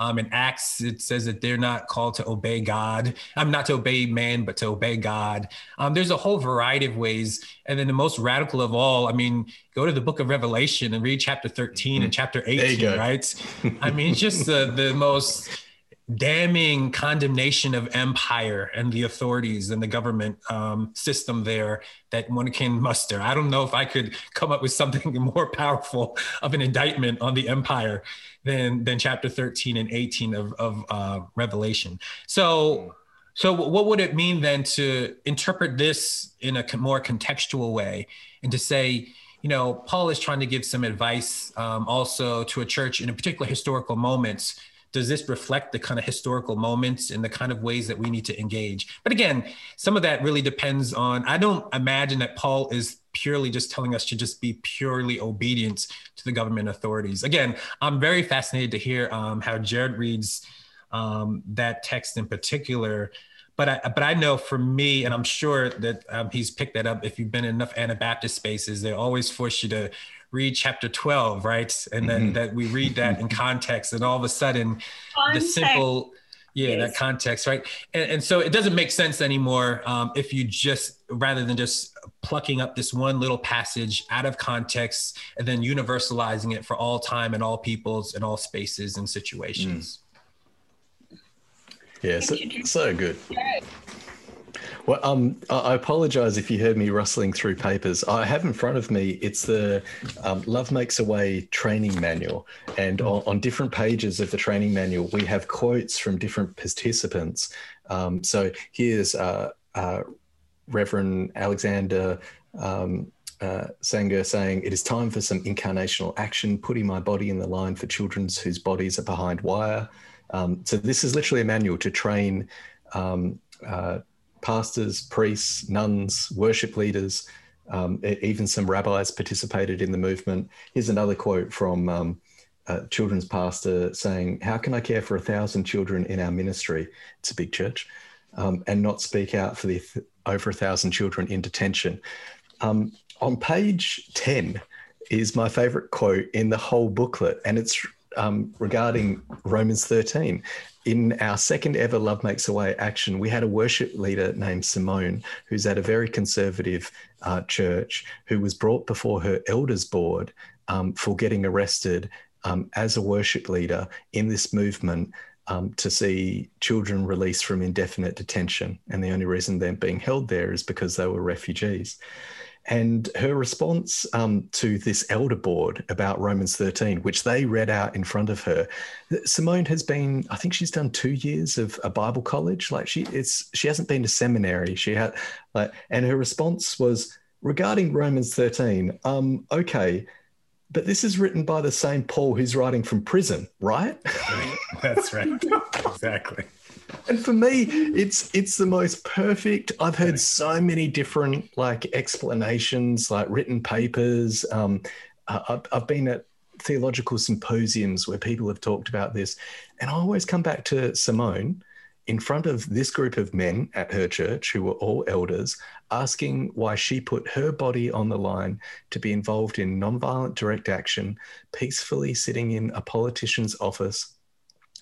Um, in Acts, it says that they're not called to obey God. I'm not to obey man, but to obey God. Um, there's a whole variety of ways. And then the most radical of all, I mean, go to the book of Revelation and read chapter 13 and mm-hmm. chapter 18, right? *laughs* I mean, it's just the, the most damning condemnation of empire and the authorities and the government um, system there that one can muster. I don't know if I could come up with something *laughs* more powerful of an indictment on the empire than than chapter 13 and 18 of, of uh, Revelation. So. So, what would it mean then to interpret this in a more contextual way and to say, you know, Paul is trying to give some advice um, also to a church in a particular historical moments does this reflect the kind of historical moments and the kind of ways that we need to engage but again some of that really depends on i don't imagine that paul is purely just telling us to just be purely obedient to the government authorities again i'm very fascinated to hear um, how jared reads um, that text in particular but I, but I know for me, and I'm sure that um, he's picked that up. If you've been in enough Anabaptist spaces, they always force you to read chapter 12, right? And then mm-hmm. that we read that in context, and all of a sudden, context. the simple, yeah, yes. that context, right? And, and, so it doesn't make sense anymore um, if you just, rather than just plucking up this one little passage out of context and then universalizing it for all time and all peoples and all spaces and situations. Mm. Yeah, so, so good. Well, um, I apologize if you heard me rustling through papers. I have in front of me, it's the um, Love Makes a Way training manual. And on, on, different pages of the training manual, we have quotes from different participants. Um, so here's uh, uh, Reverend Alexander um, uh, Sanger saying, It is time for some incarnational action, putting my body in the line for children whose bodies are behind wire. Um, so this is literally a manual to train um, uh, pastors, priests, nuns, worship leaders, um, even some rabbis participated in the movement. Here's another quote from um, a children's pastor saying, How can I care for a thousand children in our ministry? It's a big church. Um, and not speak out for the th- over a thousand children in detention. Um, on page 10 is my favorite quote in the whole booklet, and it's um, regarding Romans 13 in our second ever Love Makes a Way action, we had a worship leader named Simone, who's at a very conservative uh, church, who was brought before her elders board um, for getting arrested um, as a worship leader in this movement um, to see children released from indefinite detention. And the only reason they're being held there is because they were refugees. And her response um, to this elder board about Romans 13, which they read out in front of her, Simone has been, I think she's done two years of a Bible college. Like she, it's she hasn't been to seminary. She had, like, and her response was regarding Romans 13. Um, okay, but this is written by the same Paul who's writing from prison, right? *laughs* That's right. exactly and for me it's it's the most perfect. I've heard so many different like explanations like written papers. Um, I've, I've been at theological symposiums where people have talked about this. And i always come back to simone in front of this group of men at her church who were all elders asking why she put her body on the line to be involved in nonviolent direct action peacefully sitting in a politician's office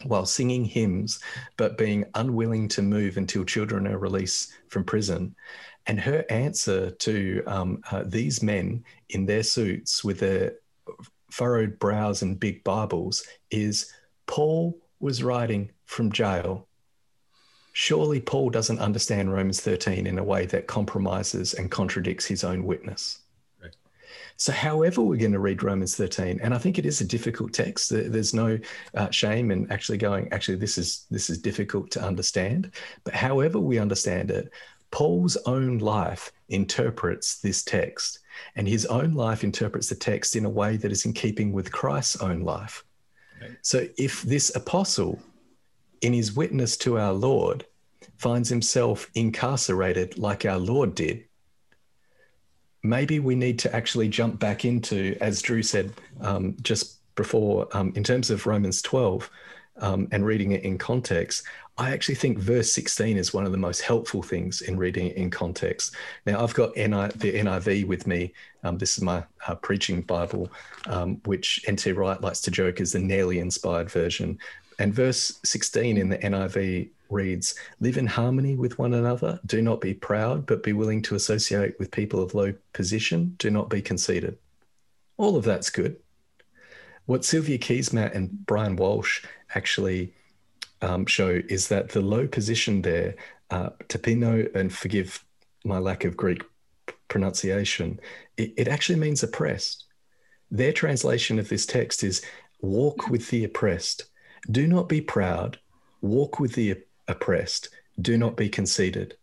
while singing hymns, but being unwilling to move until children are released from prison. And her answer to um, uh, these men in their suits with their furrowed brows and big Bibles is Paul was writing from jail. Surely Paul doesn't understand Romans 13 in a way that compromises and contradicts his own witness. So, however, we're going to read Romans 13, and I think it is a difficult text. There's no uh, shame in actually going, actually, this is this is difficult to understand. But however we understand it, Paul's own life interprets this text, and his own life interprets the text in a way that is in keeping with Christ's own life. So, if this apostle, in his witness to our Lord, finds himself incarcerated like our Lord did, maybe we need to actually jump back into, as Drew said um, just before, um, in terms of Romans 12 um, and reading it in context, I actually think verse 16 is one of the most helpful things in reading it in context. Now, I've got NI, the NIV with me. Um, this is my uh, preaching Bible, um, which N.T. Wright likes to joke is the nearly inspired version. And verse 16 in the NIV reads Live in harmony with one another. Do not be proud, but be willing to associate with people of low position. Do not be conceited. All of that's good. What Sylvia Keesmaat and Brian Walsh actually um, show is that the low position there, uh, tapino, and forgive my lack of Greek pronunciation, it, it actually means oppressed. Their translation of this text is walk with the oppressed. Do not be proud, walk with the oppressed, do not be conceited.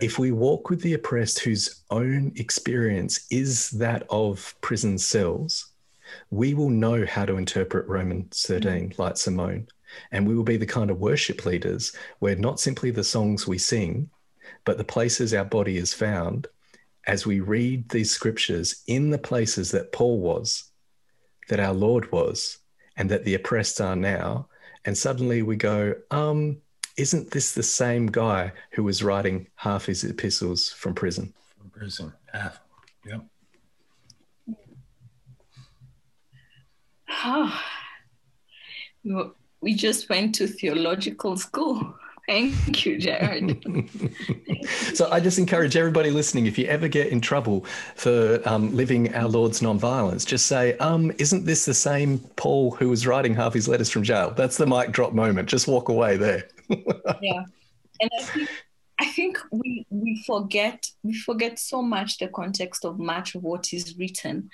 If we walk with the oppressed whose own experience is that of prison cells, we will know how to interpret Romans 13 mm. like Simone. And we will be the kind of worship leaders where not simply the songs we sing, but the places our body is found as we read these scriptures in the places that Paul was, that our Lord was, and that the oppressed are now. And suddenly we go, um, isn't this the same guy who was writing half his epistles from prison? From prison, half. Yep. *sighs* Oh, we just went to theological school. Thank you, Jared. *laughs* so I just encourage everybody listening, if you ever get in trouble for um, living our Lord's nonviolence, just say, um, isn't this the same Paul who was writing half his letters from jail? That's the mic drop moment. Just walk away there. *laughs* yeah. And I think I think we we forget we forget so much the context of much of what is written,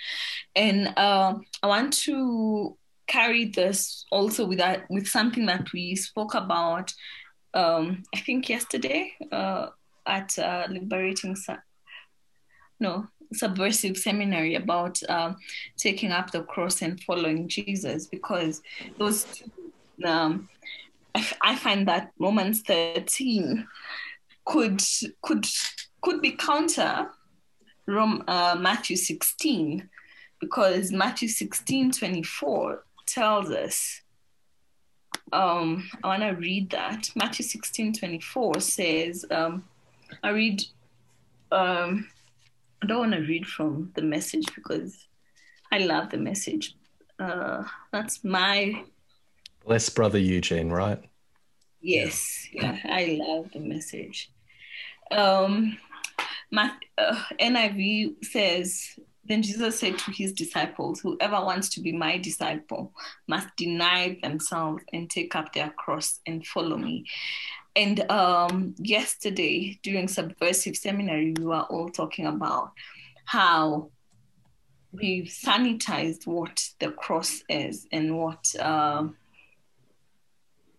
and uh, I want to carry this also with that with something that we spoke about. Um, I think yesterday uh, at uh, liberating. no, subversive seminary about um, taking up the cross and following Jesus because those two, um, I, I find that Romans 13 could could could be counter Rom, uh, Matthew 16 because Matthew 16 24 tells us um, I want to read that. Matthew 16 24 says, um, I read, um, I don't want to read from the message because I love the message. Uh, that's my. Bless Brother Eugene, right? Yes, yeah, I love the message. Um, my, uh, NIV says, then Jesus said to his disciples, Whoever wants to be my disciple must deny themselves and take up their cross and follow me. And um, yesterday during Subversive Seminary, we were all talking about how we've sanitized what the cross is and what uh,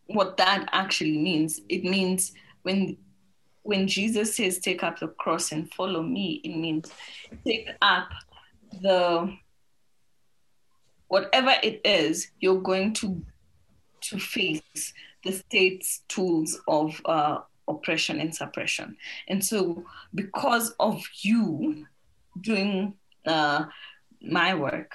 what that actually means. It means when when Jesus says, "Take up the cross and follow me," it means take up the whatever it is you're going to to face the state's tools of uh, oppression and suppression. And so, because of you doing uh, my work,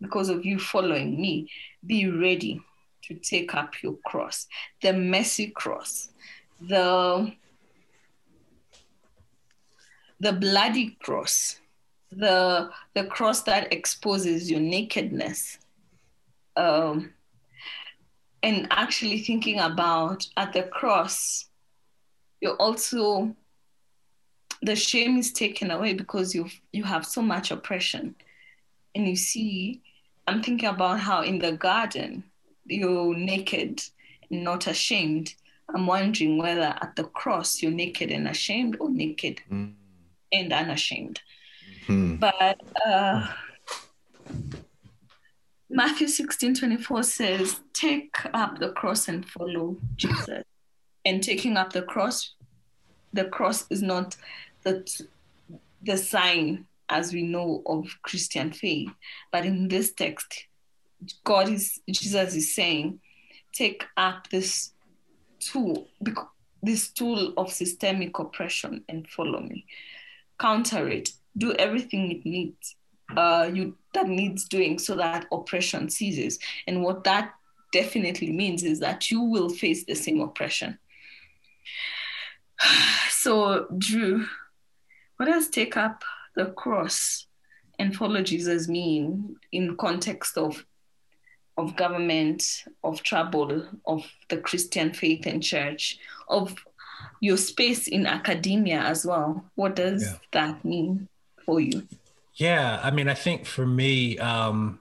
because of you following me, be ready to take up your cross, the messy cross, the the bloody cross, the the cross that exposes your nakedness. Um, and actually thinking about at the cross, you're also the shame is taken away because you you have so much oppression. And you see, I'm thinking about how in the garden you're naked and not ashamed. I'm wondering whether at the cross you're naked and ashamed or naked mm. and unashamed. Mm-hmm. But uh, Matthew 16 24 says, Take up the cross and follow Jesus. And taking up the cross, the cross is not the, the sign as we know of Christian faith. But in this text, God is, Jesus is saying, take up this tool, this tool of systemic oppression and follow me. Counter it. Do everything it needs uh, you that needs doing so that oppression ceases. And what that definitely means is that you will face the same oppression. *sighs* So, Drew, what does take up the cross and follow Jesus mean in context of of government, of trouble, of the Christian faith and church, of your space in academia as well? What does yeah. that mean for you? Yeah, I mean, I think for me, um,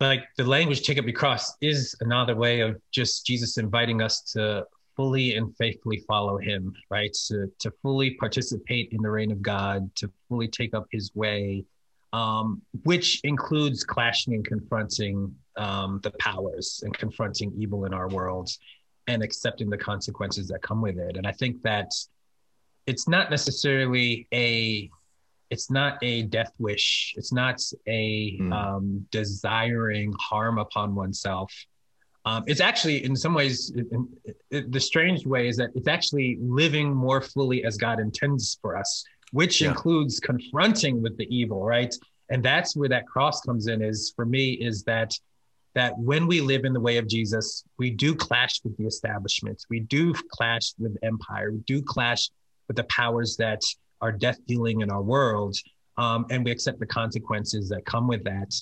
like the language take up your cross is another way of just Jesus inviting us to fully and faithfully follow him, right? To, to fully participate in the reign of God, to fully take up his way, um, which includes clashing and confronting um, the powers and confronting evil in our world and accepting the consequences that come with it. And I think that it's not necessarily a it's not a death wish. It's not a mm. um, desiring harm upon oneself. Um, it's actually, in some ways, in, in, the strange way is that it's actually living more fully as God intends for us, which yeah. includes confronting with the evil, right? And that's where that cross comes in. Is for me is that that when we live in the way of Jesus, we do clash with the establishment. We do clash with empire. We do clash with the powers that are death dealing in our world, um, and we accept the consequences that come with that.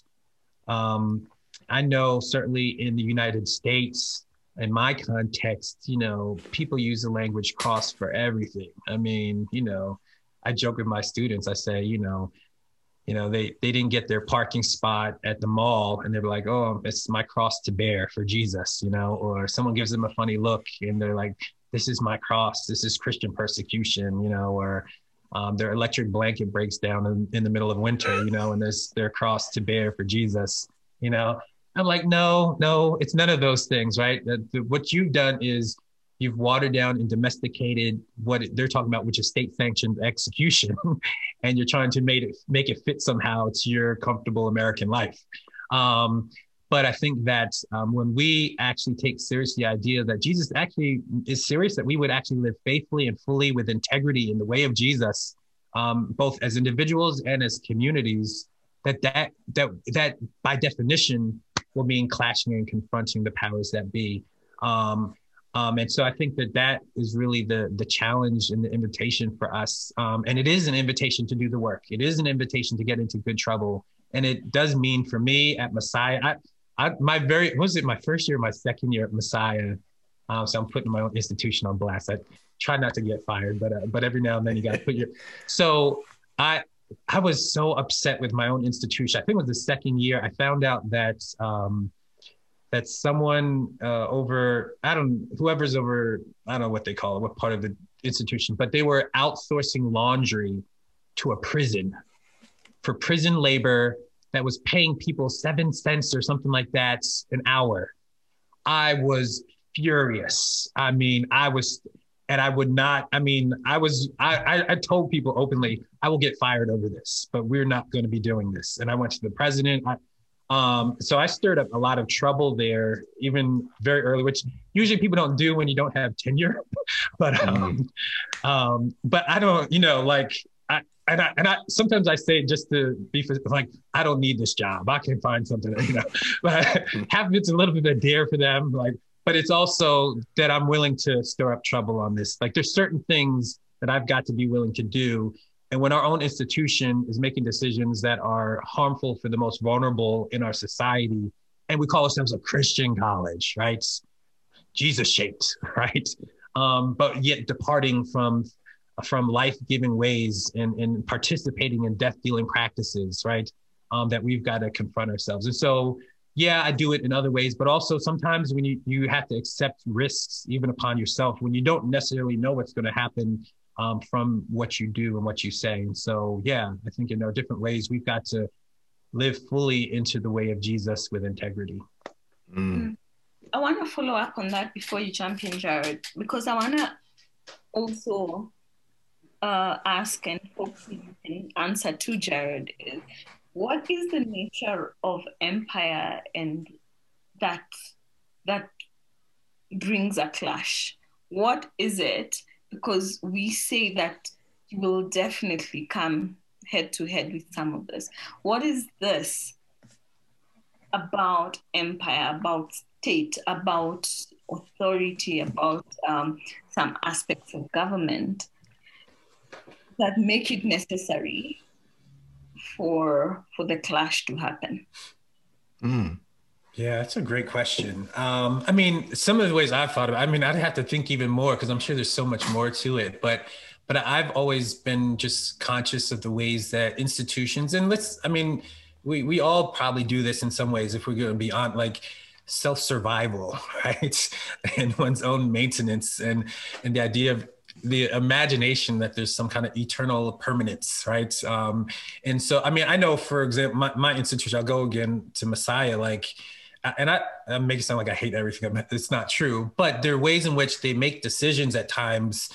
Um, I know certainly in the United States, in my context, you know, people use the language cross for everything. I mean, you know, I joke with my students. I say, you know, you know, they they didn't get their parking spot at the mall, and they're like, "Oh, it's my cross to bear for Jesus," you know, or someone gives them a funny look, and they're like, this is my cross, this is Christian persecution, you know, or um, their electric blanket breaks down in, in, the middle of winter, you know, and there's their cross to bear for Jesus, you know. I'm like, no, no, it's none of those things, right? What you've done is you've watered down and domesticated what they're talking about, which is state sanctioned execution, *laughs* and you're trying to make it make it fit somehow to your comfortable American life. Um, but I think that um, when we actually take seriously the idea that Jesus actually is serious, that we would actually live faithfully and fully with integrity in the way of Jesus, um, both as individuals and as communities, that that that that by definition will mean clashing and confronting the powers that be. Um, um, and so I think that that is really the the challenge and the invitation for us. Um, and it is an invitation to do the work. It is an invitation to get into good trouble. And it does mean for me at Messiah, I, I, my very was it my first year, my second year at Messiah. Um, so I'm putting my own institution on blast. I try not to get fired, but uh, but every now and then you got to put your. So I I was so upset with my own institution. I think it was the second year. I found out that um, that someone uh, over I don't whoever's over I don't know what they call it, what part of the institution, but they were outsourcing laundry to a prison for prison labor that was paying people seven cents or something like that an hour. I was furious. I mean, I was, and I would not, I mean, I was, I, I, I told people openly, I will get fired over this, but we're not going to be doing this. And I went to the president. I, um, so I stirred up a lot of trouble there, even very early, which usually people don't do when you don't have tenure. *laughs* but um, um, but I don't, you know, like and I, and I sometimes I say just to be like I don't need this job. I can find something, *laughs* you know. but *laughs* half it's a little bit of a dare for them, like. But it's also that I'm willing to stir up trouble on this. Like there's certain things that I've got to be willing to do. And when our own institution is making decisions that are harmful for the most vulnerable in our society, and we call ourselves a Christian college, right? Jesus shaped, *laughs* right? Um, but yet departing from from life-giving ways and, and participating in death-dealing practices, right? Um, that we've got to confront ourselves. And so, yeah, I do it in other ways, but also sometimes when you you have to accept risks even upon yourself when you don't necessarily know what's going to happen um, from what you do and what you say. And so, yeah, I think in our different ways we've got to live fully into the way of Jesus with integrity. Mm. I want to follow up on that before you jump in, Jared, because I want to also uh, ask and hopefully you can answer to Jared is what is the nature of empire and that that brings a clash? What is it? Because we say that you will definitely come head to head with some of this. What is this about empire, about state, about authority, about um, some aspects of government that make it necessary for for the clash to happen? Mm. Yeah, that's a great question. Um, I mean, some of the ways I've thought about. I mean, I'd have to think even more because I'm sure there's so much more to it. But but I've always been just conscious of the ways that institutions and let's. I mean, we we all probably do this in some ways if we're going to be on like self survival, *laughs* right, and one's own maintenance and and the idea of the imagination that there's some kind of eternal permanence, right? Um, and so, I mean, I know, for example, my, my institution, I'll go again to Messiah, like, and I, I make it sound like I hate everything. It's not true, but there are ways in which they make decisions at times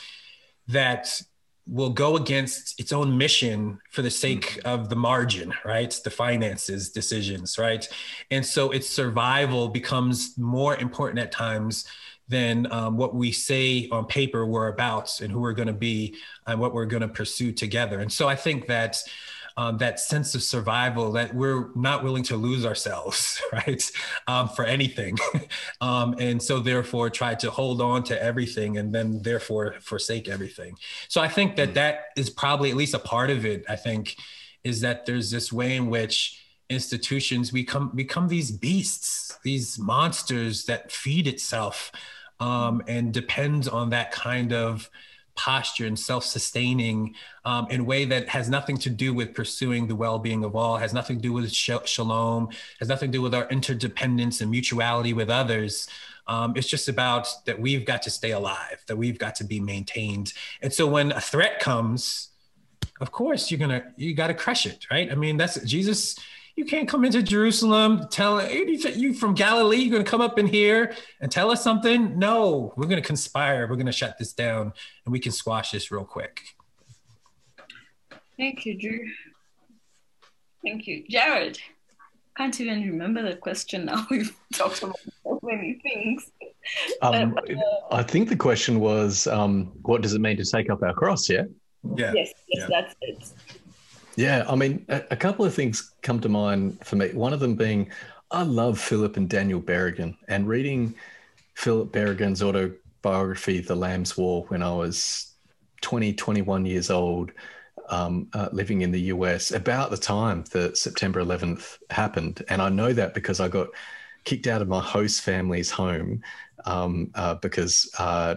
that will go against its own mission for the sake mm-hmm. of the margin, right? The finances decisions, right? And so its survival becomes more important at times than um, what we say on paper we're about and who we're going to be and what we're going to pursue together. And so I think that um, that sense of survival that we're not willing to lose ourselves, *laughs* right, um, for anything, *laughs* um, and so therefore try to hold on to everything and then therefore forsake everything. So I think that mm. that is probably at least a part of it. I think is that there's this way in which institutions become become these beasts, these monsters that feed itself um, and depends on that kind of posture and self-sustaining um, in a way that has nothing to do with pursuing the well-being of all has nothing to do with sh- shalom has nothing to do with our interdependence and mutuality with others. Um, it's just about that we've got to stay alive that we've got to be maintained. And so when a threat comes of course you're gonna you got to crush it right? I mean that's jesus you can't come into Jerusalem, tell you from Galilee, you're going to come up in here and tell us something. No, we're going to conspire. We're going to shut this down and we can squash this real quick. Thank you, Drew. Thank you. Jared, can't even remember the question now. *laughs* We've talked about so many things. Um, uh, I think the question was, um, what does it mean to take up our cross? Yeah. Yeah. Yes, yes, yeah. that's it. Yeah, I mean, a, a, couple of things come to mind for me. One of them being, I love Philip and Daniel Berrigan, and reading Philip Berrigan's autobiography, The Lamb's War, when I was 20, 21 years old, um, uh, living in the US, about the time that September 11th happened. And I know that because I got kicked out of my host family's home um, uh, because uh,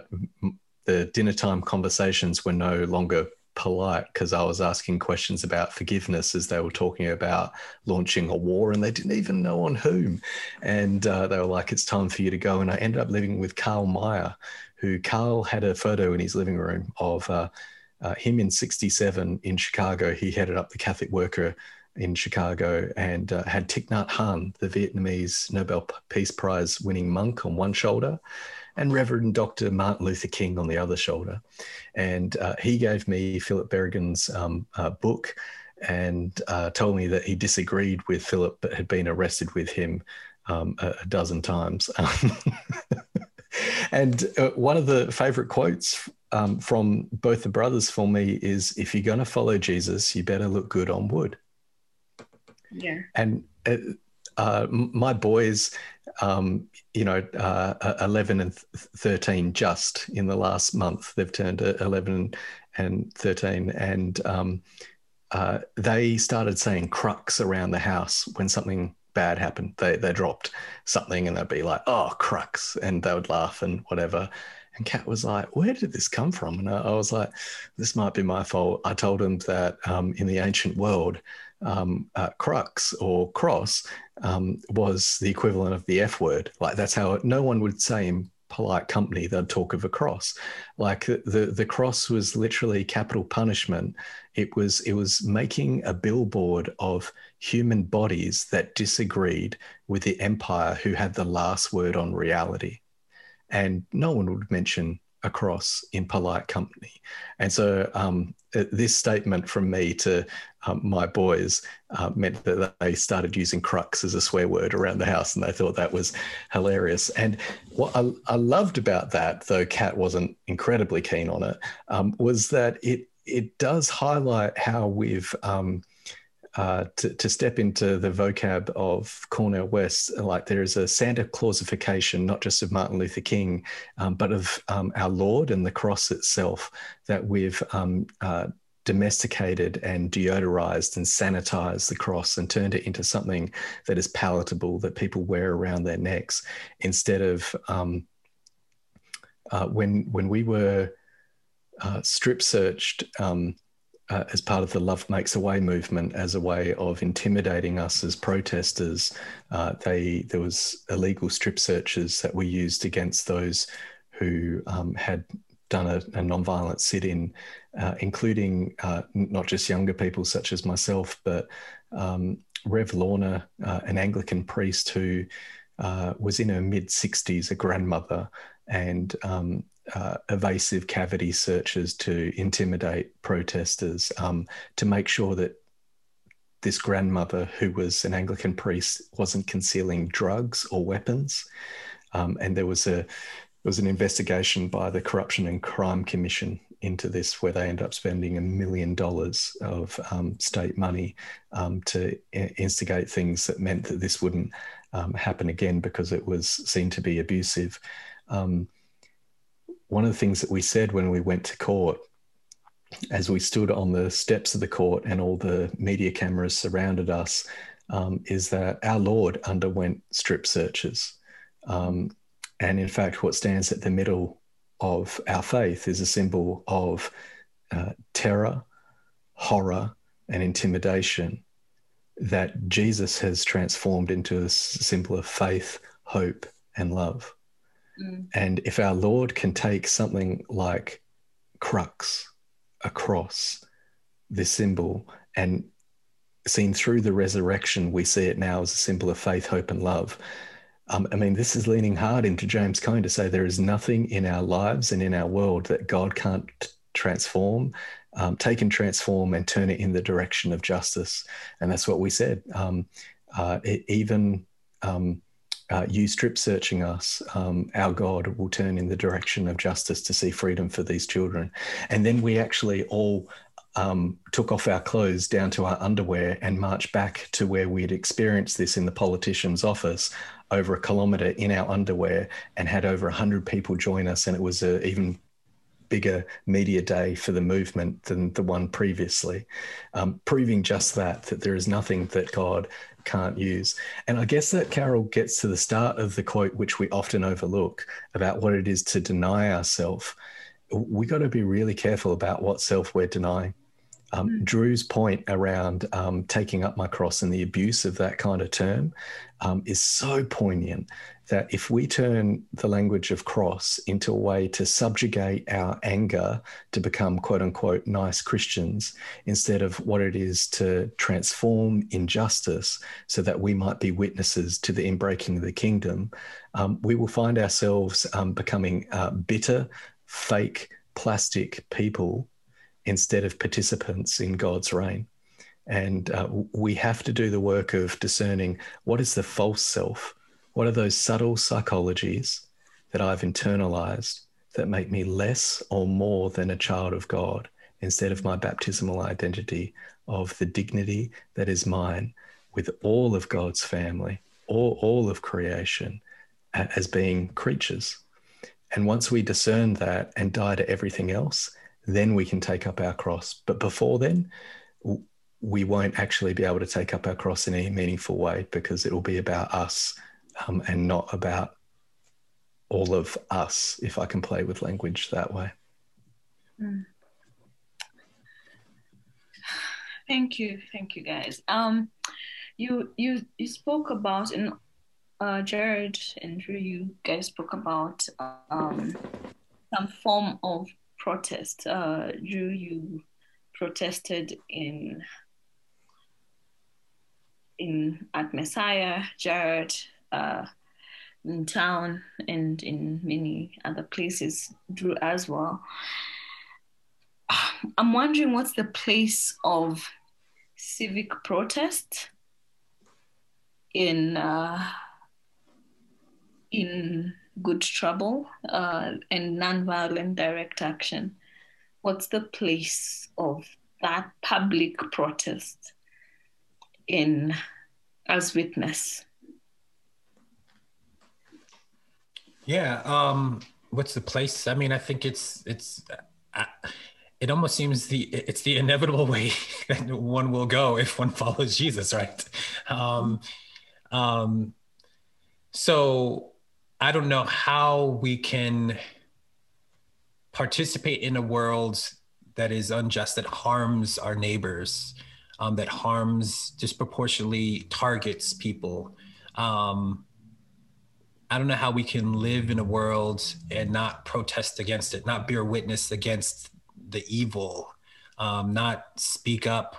the dinner time conversations were no longer polite because I was asking questions about forgiveness as they were talking about launching a war and they didn't even know on whom. And uh, they were like, it's time for you to go. And I ended up living with Karl Meyer, who Karl had a photo in his living room of uh, uh, him in 67 in Chicago. He headed up the Catholic Worker in Chicago and uh, had Thich Nhat Hanh, the Vietnamese Nobel Peace Prize winning monk, on one shoulder and Reverend Dr. Martin Luther King on the other shoulder. And uh, he gave me Philip Berrigan's um, uh, book and uh, told me that he disagreed with Philip, but had been arrested with him um, a, a, dozen times. *laughs* and uh, one of the favorite quotes um, from both the brothers for me is if you're going to follow Jesus, you better look good on wood. Yeah. And uh, uh, my boys, um, you know, uh, 11 and 13 just in the last month. They've turned 11 and 13. And um, uh, they started saying crux around the house when something bad happened. They, they dropped something and they'd be like, oh, crux. And they would laugh and whatever. And Kat was like, Where did this come from? And I, I was like, This might be my fault. I told him that um, in the ancient world, um, uh, crux or cross um, was the equivalent of the F word. Like that's how no one would say in polite company they'd talk of a cross. Like the the cross was literally capital punishment. It was it was making a billboard of human bodies that disagreed with the empire who had the last word on reality. And no one would mention a cross in polite company. And so um, this statement from me to um, my boys uh, meant that they started using crux as a swear word around the house, and they thought that was hilarious. And what I, I loved about that, though Kat wasn't incredibly keen on it, um, was that it it does highlight how we've um, uh, to, to step into the vocab of Cornel West, like there is a Santa Clausification, not just of Martin Luther King, um, but of um, our Lord and the cross itself, that we've um, uh, domesticated and deodorized and sanitized the cross and turned it into something that is palatable that people wear around their necks instead of um, uh, when when we were uh, strip searched um, uh, as part of the Love Makes a Way movement as a way of intimidating us as protesters. Uh, they there was illegal strip searches that we used against those who um, had done a, a non-violent sit-in, uh, including uh, not just younger people such as myself, but um, Rev Lorna, uh, an Anglican priest who uh, was in her mid 60s, a grandmother, and um, uh, evasive cavity searches to intimidate protesters um, to make sure that this grandmother, who was an Anglican priest, wasn't concealing drugs or weapons. Um, and there was a there was an investigation by the Corruption and Crime Commission into this, where they end up spending a million dollars of um, state money um, to instigate things that meant that this wouldn't um, happen again because it was seen to be abusive. Um, one of the things that we said when we went to court, as we stood on the steps of the court and all the media cameras surrounded us, um, is that our Lord underwent strip searches. Um, and in fact, what stands at the middle of our faith is a symbol of uh, terror, horror, and intimidation that Jesus has transformed into a symbol of faith, hope, and love. Mm. And if our Lord can take something like crux, a cross, this symbol, and seen through the resurrection, we see it now as a symbol of faith, hope, and love. Um, I mean, this is leaning hard into James Cone to say there is nothing in our lives and in our world that God can't transform, um, take and transform and turn it in the direction of justice. And that's what we said. Um, uh, it, even um, uh, you strip searching us, um, our God will turn in the direction of justice to see freedom for these children. And then we actually all um, took off our clothes down to our underwear and marched back to where we'd experienced this in the politician's office over a kilometer in our underwear and had over 100 people join us. And it was an even bigger media day for the movement than the one previously, um, proving just that, that there is nothing that God can't use. And I guess that Carol gets to the start of the quote, which we often overlook about what it is to deny ourselves. We got to be really careful about what self we're denying um, mm. Drew's point around um, taking up my cross and the abuse of that kind of term um, is so poignant that if we turn the language of cross into a way to subjugate our anger to become quote unquote nice Christians instead of what it is to transform injustice so that we might be witnesses to the inbreaking of the kingdom, um, we will find ourselves um, becoming uh, bitter, fake, plastic people instead of participants in God's reign. And uh, we have to do the work of discerning what is the false self? What are those subtle psychologies that I've internalized that make me less or more than a child of God instead of my baptismal identity of the dignity that is mine with all of God's family, all, all of creation as being creatures? And once we discern that and die to everything else, then we can take up our cross. But before then, we won't actually be able to take up our cross in any meaningful way because it will be about us um, and not about all of us, if I can play with language that way. *sighs* Thank you, thank you, guys. Um, you you you spoke about in uh, Jared and Drew, you guys spoke about um, some form of protest. Uh, Drew, you protested in in at Messiah, Jared, uh, in town, and in many other places. Drew as well. *sighs* I'm wondering what's the place of civic protest in uh, in good trouble uh, and nonviolent direct action. What's the place of that public protest in as witness? Yeah, um, what's the place? I mean, I think it's it's. Uh, it almost seems the it's the inevitable way *laughs* that one will go if one follows Jesus, right? Um, um, so I don't know how we can participate in a world that is unjust, that harms our neighbors, um, that harms disproportionately targets people. Um, I don't know how we can live in a world and not protest against it, not bear witness against the evil, um, not speak up.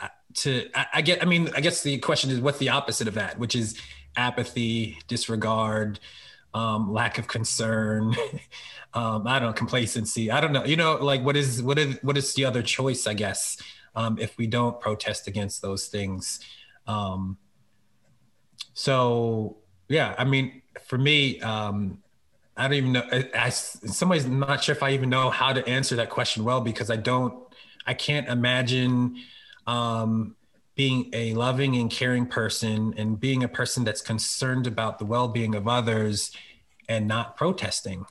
Uh, to I, I get, I mean, I guess the question is, what's the opposite of that? Which is apathy, disregard, um, lack of concern, *laughs* um, I don't know, complacency. I don't know. You know, like what is what is what is the other choice? I guess um, if we don't protest against those things. Um, so yeah, I mean, for me, um, I don't even know. I, I, in some ways, I'm not sure if I even know how to answer that question well because I don't. I can't imagine um, being a loving and caring person and being a person that's concerned about the well-being of others and not protesting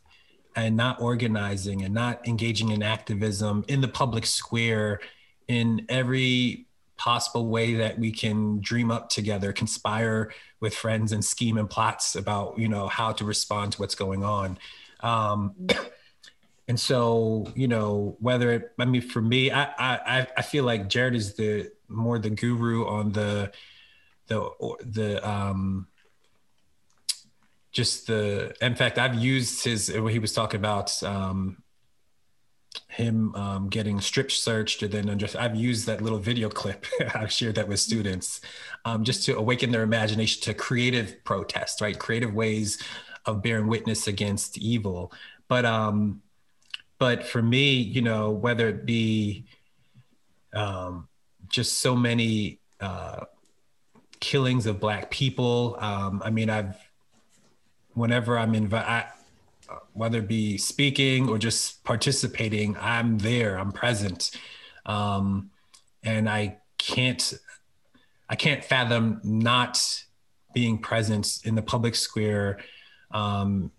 and not organizing and not engaging in activism in the public square in every possible way that we can dream up together conspire with friends and scheme and plots about you know how to respond to what's going on. Um, *clears throat* and so you know whether it i mean for me i i i feel like jared is the more the guru on the the the um just the in fact i've used his he was talking about um him um, getting strip searched and then just i've used that little video clip *laughs* i've shared that with students um, just to awaken their imagination to creative protest right? Creative ways of bearing witness against evil. But um but for me you know whether it be um just so many uh killings of black people um i mean i've whenever i'm invited whether it be speaking or just participating, I'm there, I'm present. Um, and I can't, I can't fathom not being present in the public square, um,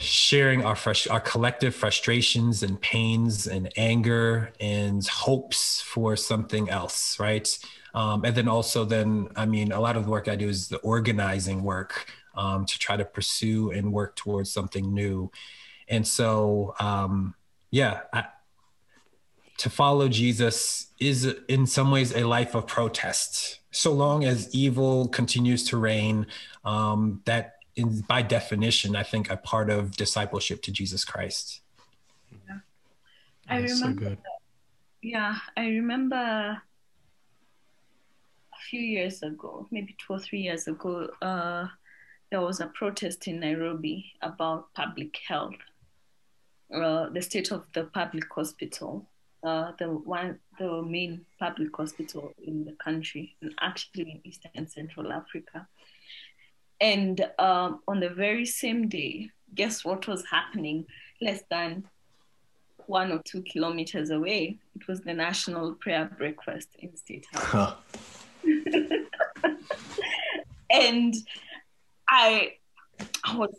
sharing our frust- our collective frustrations and pains and anger and hopes for something else, right? Um, and then also, then I mean, a lot of the work I do is the organizing work um, to try to pursue and work towards something new. And so, um, yeah, I, to follow Jesus is in some ways a life of protest. So long as evil continues to reign, um, that is by definition, I think, a part of discipleship to Jesus Christ. Yeah. I remember. So yeah, I remember a few years ago, maybe two or three years ago, uh, there was a protest in Nairobi about public health, uh, the state of the public hospital, uh, the one, the main public hospital in the country, and actually in Eastern and Central Africa. And um, on the very same day, guess what was happening? Less than one or two kilometers away, it was the national prayer breakfast in State House. *laughs* *laughs* And I, I was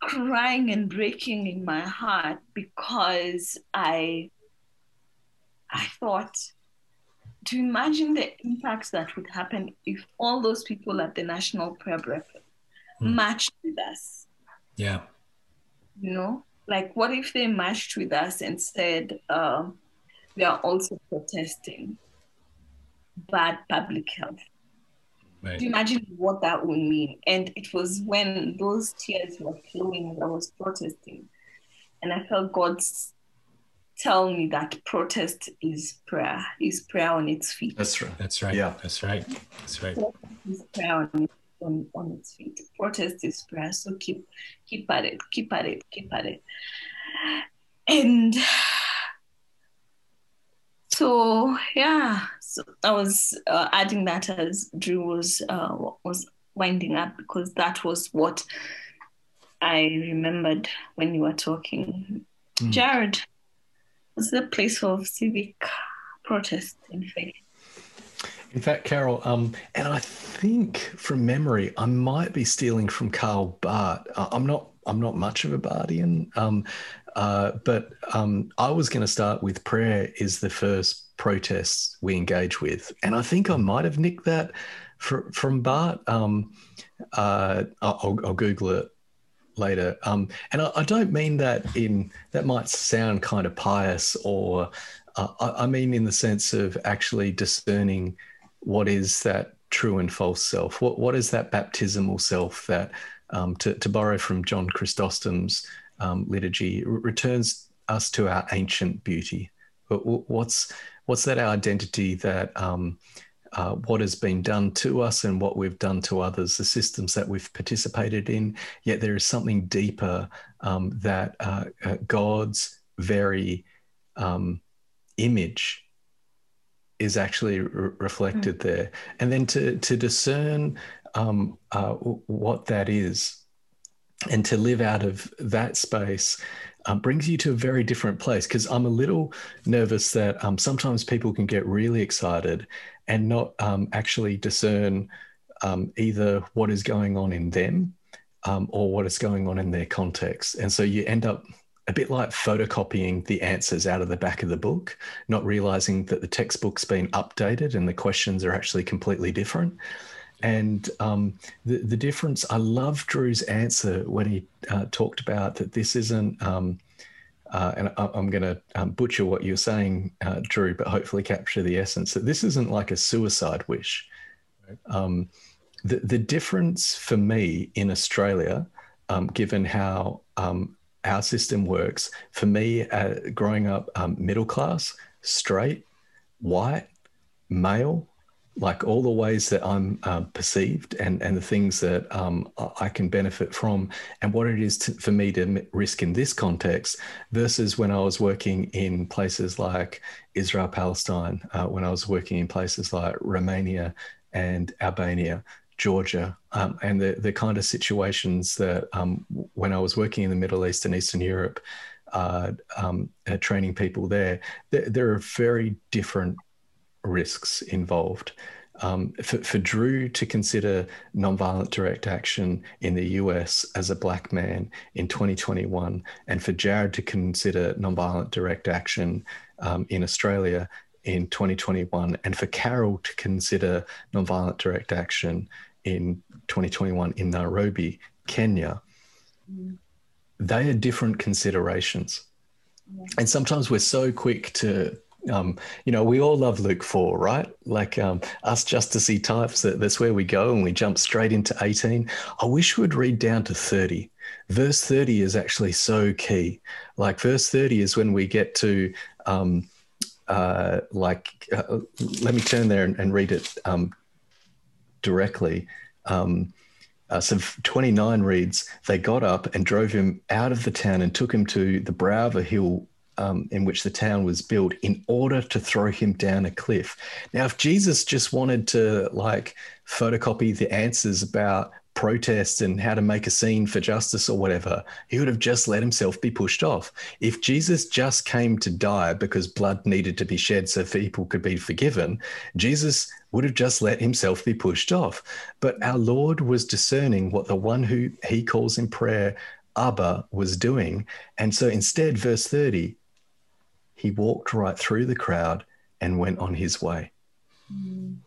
crying and breaking in my heart because I, I thought, to imagine the impacts that would happen if all those people at the National Prayer Breakfast hmm. matched with us. Yeah. You know, like what if they matched with us and said, uh, they are also protesting bad public health Right. Do you imagine what that would mean? And it was when those tears were flowing I was protesting. And I felt God's tell me that protest is prayer, is prayer on its feet. That's right. That's right. Yeah. That's right. That's right. Protest is prayer on, on, on its feet. Protest is prayer. So keep keep at it, keep at it, keep at it. And so yeah, so I was uh, adding that as Drew was uh, was winding up because that was what I remembered when you were talking. Mm. Jared, was the place of civic protest in faith? In fact, Carol, um, and I think from memory, I might be stealing from Karl Barth. I'm not. I'm not much of a Barthian, um, uh, but um, I was going to start with prayer is the first protest we engage with, and I think I might have nicked that for, from Barth. Um, uh, I'll, I'll, Google it later, um, and I, I, don't mean that in that might sound kind of pious, or uh, I, I mean in the sense of actually discerning what is that true and false self. What what is that baptismal self that um, to, to borrow from John Chrysostom's um, liturgy returns us to our ancient beauty. But what's what's that our identity that um, uh, what has been done to us and what we've done to others, the systems that we've participated in. Yet there is something deeper um, that uh, uh, God's very um, image is actually re- reflected mm. there, and then to to discern um, uh, what that is and to live out of that space um, brings you to a very different place because I'm a little nervous that um, sometimes people can get really excited and not um, actually discern um, either what is going on in them um, or what is going on in their context. And so you end up a bit like photocopying the answers out of the back of the book, not realizing that the textbook's been updated and the questions are actually completely different. And um, the the difference, I love Drew's answer when he uh, talked about that this isn't. Um, uh, and I, am going to um, butcher what you're saying, uh, Drew, but hopefully capture the essence that this isn't like a suicide wish. Right. Um, the the difference for me in Australia, um, given how um, our system works, for me, uh, growing up um, middle class, straight, white, male, like all the ways that I'm uh, perceived and, and the things that um, I can benefit from, and what it is to, for me to risk in this context versus when I was working in places like Israel, Palestine, uh, when I was working in places like Romania and Albania, Georgia, um, and the, the kind of situations that um, when I was working in the Middle East and Eastern Europe, uh, um, uh, training people there, there, there are very different risks involved. Um, for, for, Drew to consider nonviolent direct action in the US as a black man in 2021, and for Jared to consider nonviolent direct action um, in Australia in 2021, and for Carol to consider nonviolent direct action in 2021 in Nairobi, Kenya, mm. they are different considerations. Yeah. And sometimes we're so quick to um, you know, we all love Luke 4, right? Like um, us justicey types, that, that's where we go and we jump straight into 18. I wish we would read down to 30. Verse 30 is actually so key. Like, verse 30 is when we get to, um, uh, like, uh, let me turn there and, and read it um, directly. Um, uh, so 29 reads, They got up and drove him out of the town and took him to the brow of a hill um, in which the town was built in order to throw him down a cliff. Now, if Jesus just wanted to like photocopy the answers about protest and how to make a scene for justice or whatever, he would have just let himself be pushed off. If Jesus just came to die because blood needed to be shed so people could be forgiven, Jesus would have just let himself be pushed off. But our Lord was discerning what the one who he calls in prayer Abba was doing. And so instead, verse 30, he walked right through the crowd and went on his way. Mm.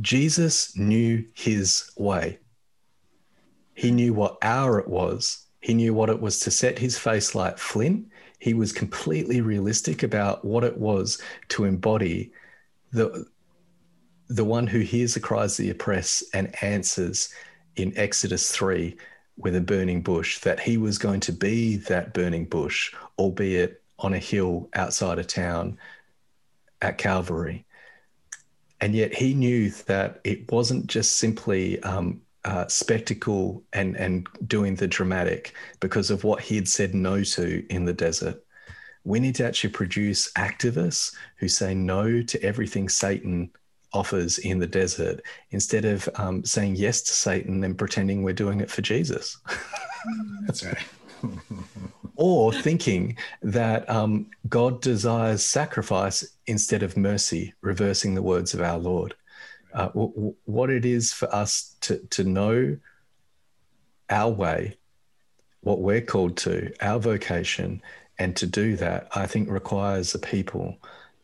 Jesus knew his way. He knew what hour it was. He knew what it was to set his face like flint. He was completely realistic about what it was to embody the, the one who hears the cries of the oppressed and answers in Exodus 3 with a burning bush, that he was going to be that burning bush, albeit on a hill outside of town at Calvary. And yet he knew that it wasn't just simply um, uh, spectacle and, and doing the dramatic because of what he had said no to in the desert. We need to actually produce activists who say no to everything Satan offers in the desert instead of um, saying yes to Satan and pretending we're doing it for Jesus. *laughs* That's right. *laughs* or thinking that um, God desires sacrifice instead of mercy, reversing the words of our Lord. Uh, w- what it is for us to, to know our way, what we're called to, our vocation, and to do that, I think requires a people.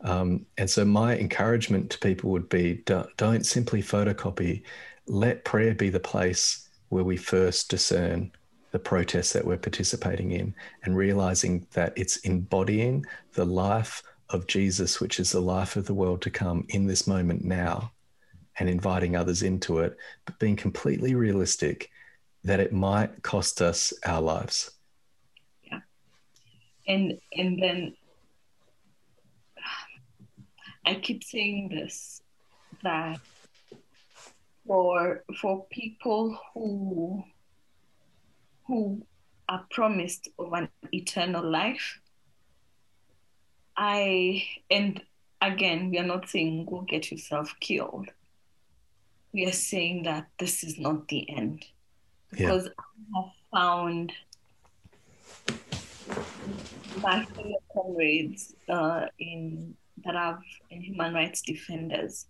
Um, and so, my encouragement to people would be don't, don't simply photocopy, let prayer be the place where we first discern the protests that we're participating in and realizing that it's embodying the life of Jesus, which is the life of the world to come in this moment now, and inviting others into it, but being completely realistic that it might cost us our lives. Yeah. And and then *sighs* I keep saying this that for for people who who are promised of an eternal life. I, and again, we are not saying go get yourself killed. We are saying that this is not the end. Because yeah. I have found my fellow comrades uh, in that have in human rights defenders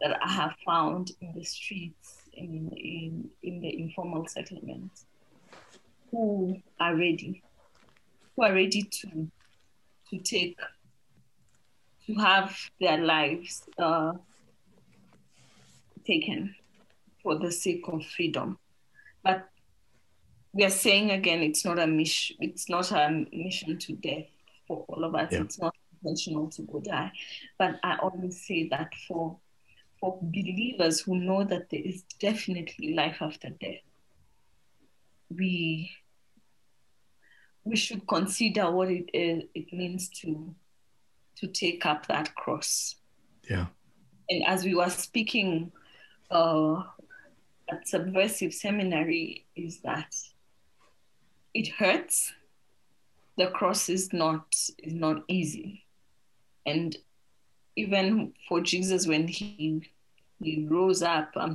that I have found in the streets in in, in the informal settlements who are ready, who are ready to to take to have their lives uh, taken for the sake of freedom. But we are saying again, it's not a mission. It's not a mission to death for all of us. Yeah. It's not intentional to go die. But I always say that for for believers who know that there is definitely life after death, we we should consider what it is, it means to to take up that cross. Yeah. And as we were speaking uh, at Subversive Seminary, is that it hurts. The cross is not is not easy, and even for Jesus when he he rose up, I'm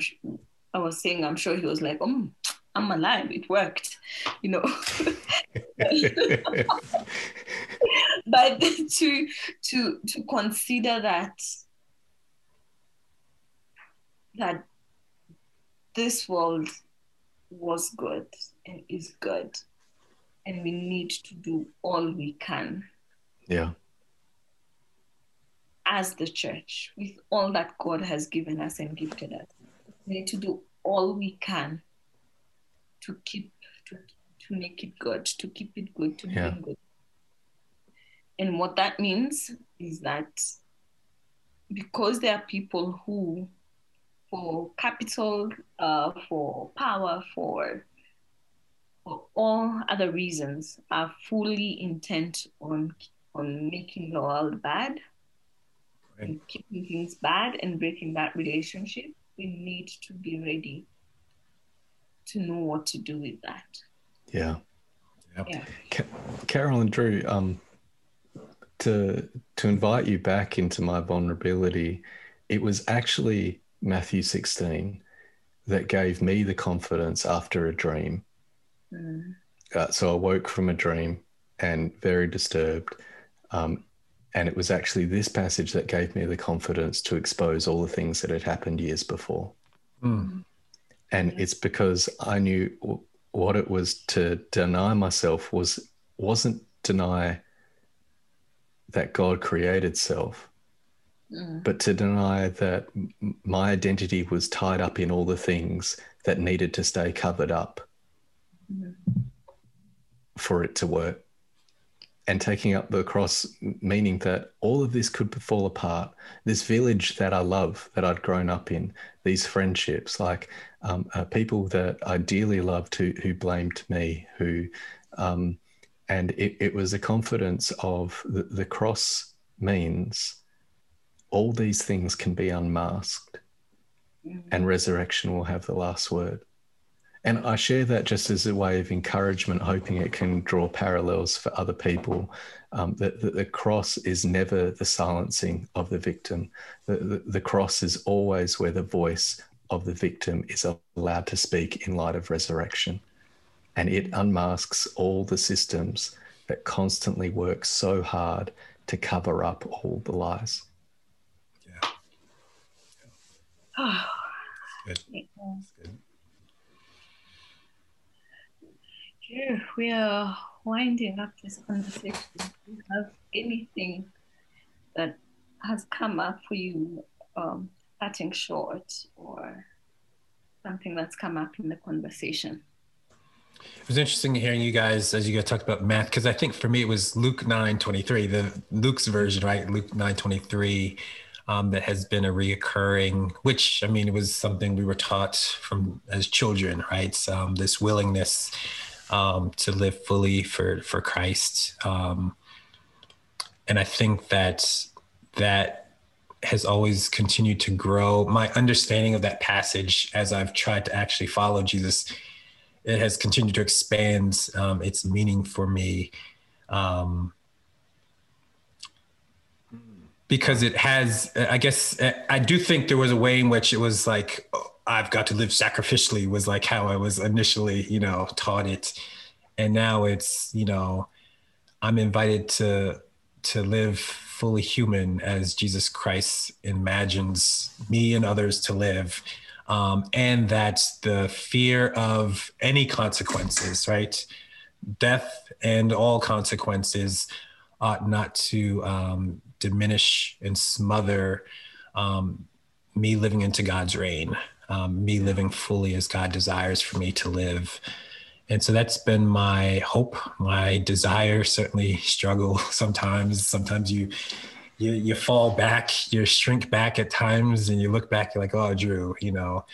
I was saying I'm sure he was like, oh, I'm alive. It worked, you know. *laughs* but to to to consider that that this world was good and is good and we need to do all we can yeah as the church with all that god has given us and gifted us we need to do all we can to keep to, to make it good to keep it good to yeah. good and what that means is that because there are people who for capital, uh, for power, for, for all other reasons, are fully intent on on making the world bad, right. and keeping things bad, and breaking that relationship. We need to be ready to know what to do with that. Yeah. Yep. Yeah. Carol and Drew, um, to to invite you back into my vulnerability, it was actually Matthew 16 that gave me the confidence after a dream. Mm. Uh, so I woke from a dream and very disturbed. Um, and it was actually this passage that gave me the confidence to expose all the things that had happened years before. Mm. And it's because I knew what it was to deny myself was wasn't deny that God created self, Mm. but to deny that my identity was tied up in all the things that needed to stay covered up mm. for it to work. And taking up the cross, meaning that all of this could fall apart. This village that I love, that I'd grown up in, these friendships, like um, uh, people that I dearly loved who, who blamed me, who, um, and it, it was a confidence of the, the cross means all these things can be unmasked mm-hmm. and resurrection will have the last word. And I share that just as a way of encouragement, hoping it can draw parallels for other people. Um, that, that, the cross is never the silencing of the victim. The, the, the cross is always where the voice of the victim is allowed to speak in light of resurrection. And it unmasks all the systems that constantly work so hard to cover up all the lies. Yeah. Oh. Good. That's good. Here we are winding up this conversation. Do you have anything that has come up for you, um, cutting short, or something that's come up in the conversation? It was interesting hearing you guys as you guys talked about math because I think for me it was Luke nine twenty three, the Luke's version, right? Luke nine twenty three um, that has been a reoccurring, which I mean, it was something we were taught from as children, right? Um, this willingness um, to live fully for for Christ, um, and I think that that has always continued to grow. My understanding of that passage, as I've tried to actually follow Jesus, it has continued to expand um, its meaning for me. Um, because it has i guess i do think there was a way in which it was like oh, i've got to live sacrificially was like how i was initially you know taught it and now it's you know i'm invited to to live fully human as jesus christ imagines me and others to live um, and that the fear of any consequences right death and all consequences ought not to um, diminish and smother um, me living into God's reign. um, me living fully as God desires for me to live. And so that's been my hope, my desire. Certainly struggle *laughs* sometimes. Sometimes you you you fall back, you shrink back at times, and you look back, you're like, oh, Drew, you know,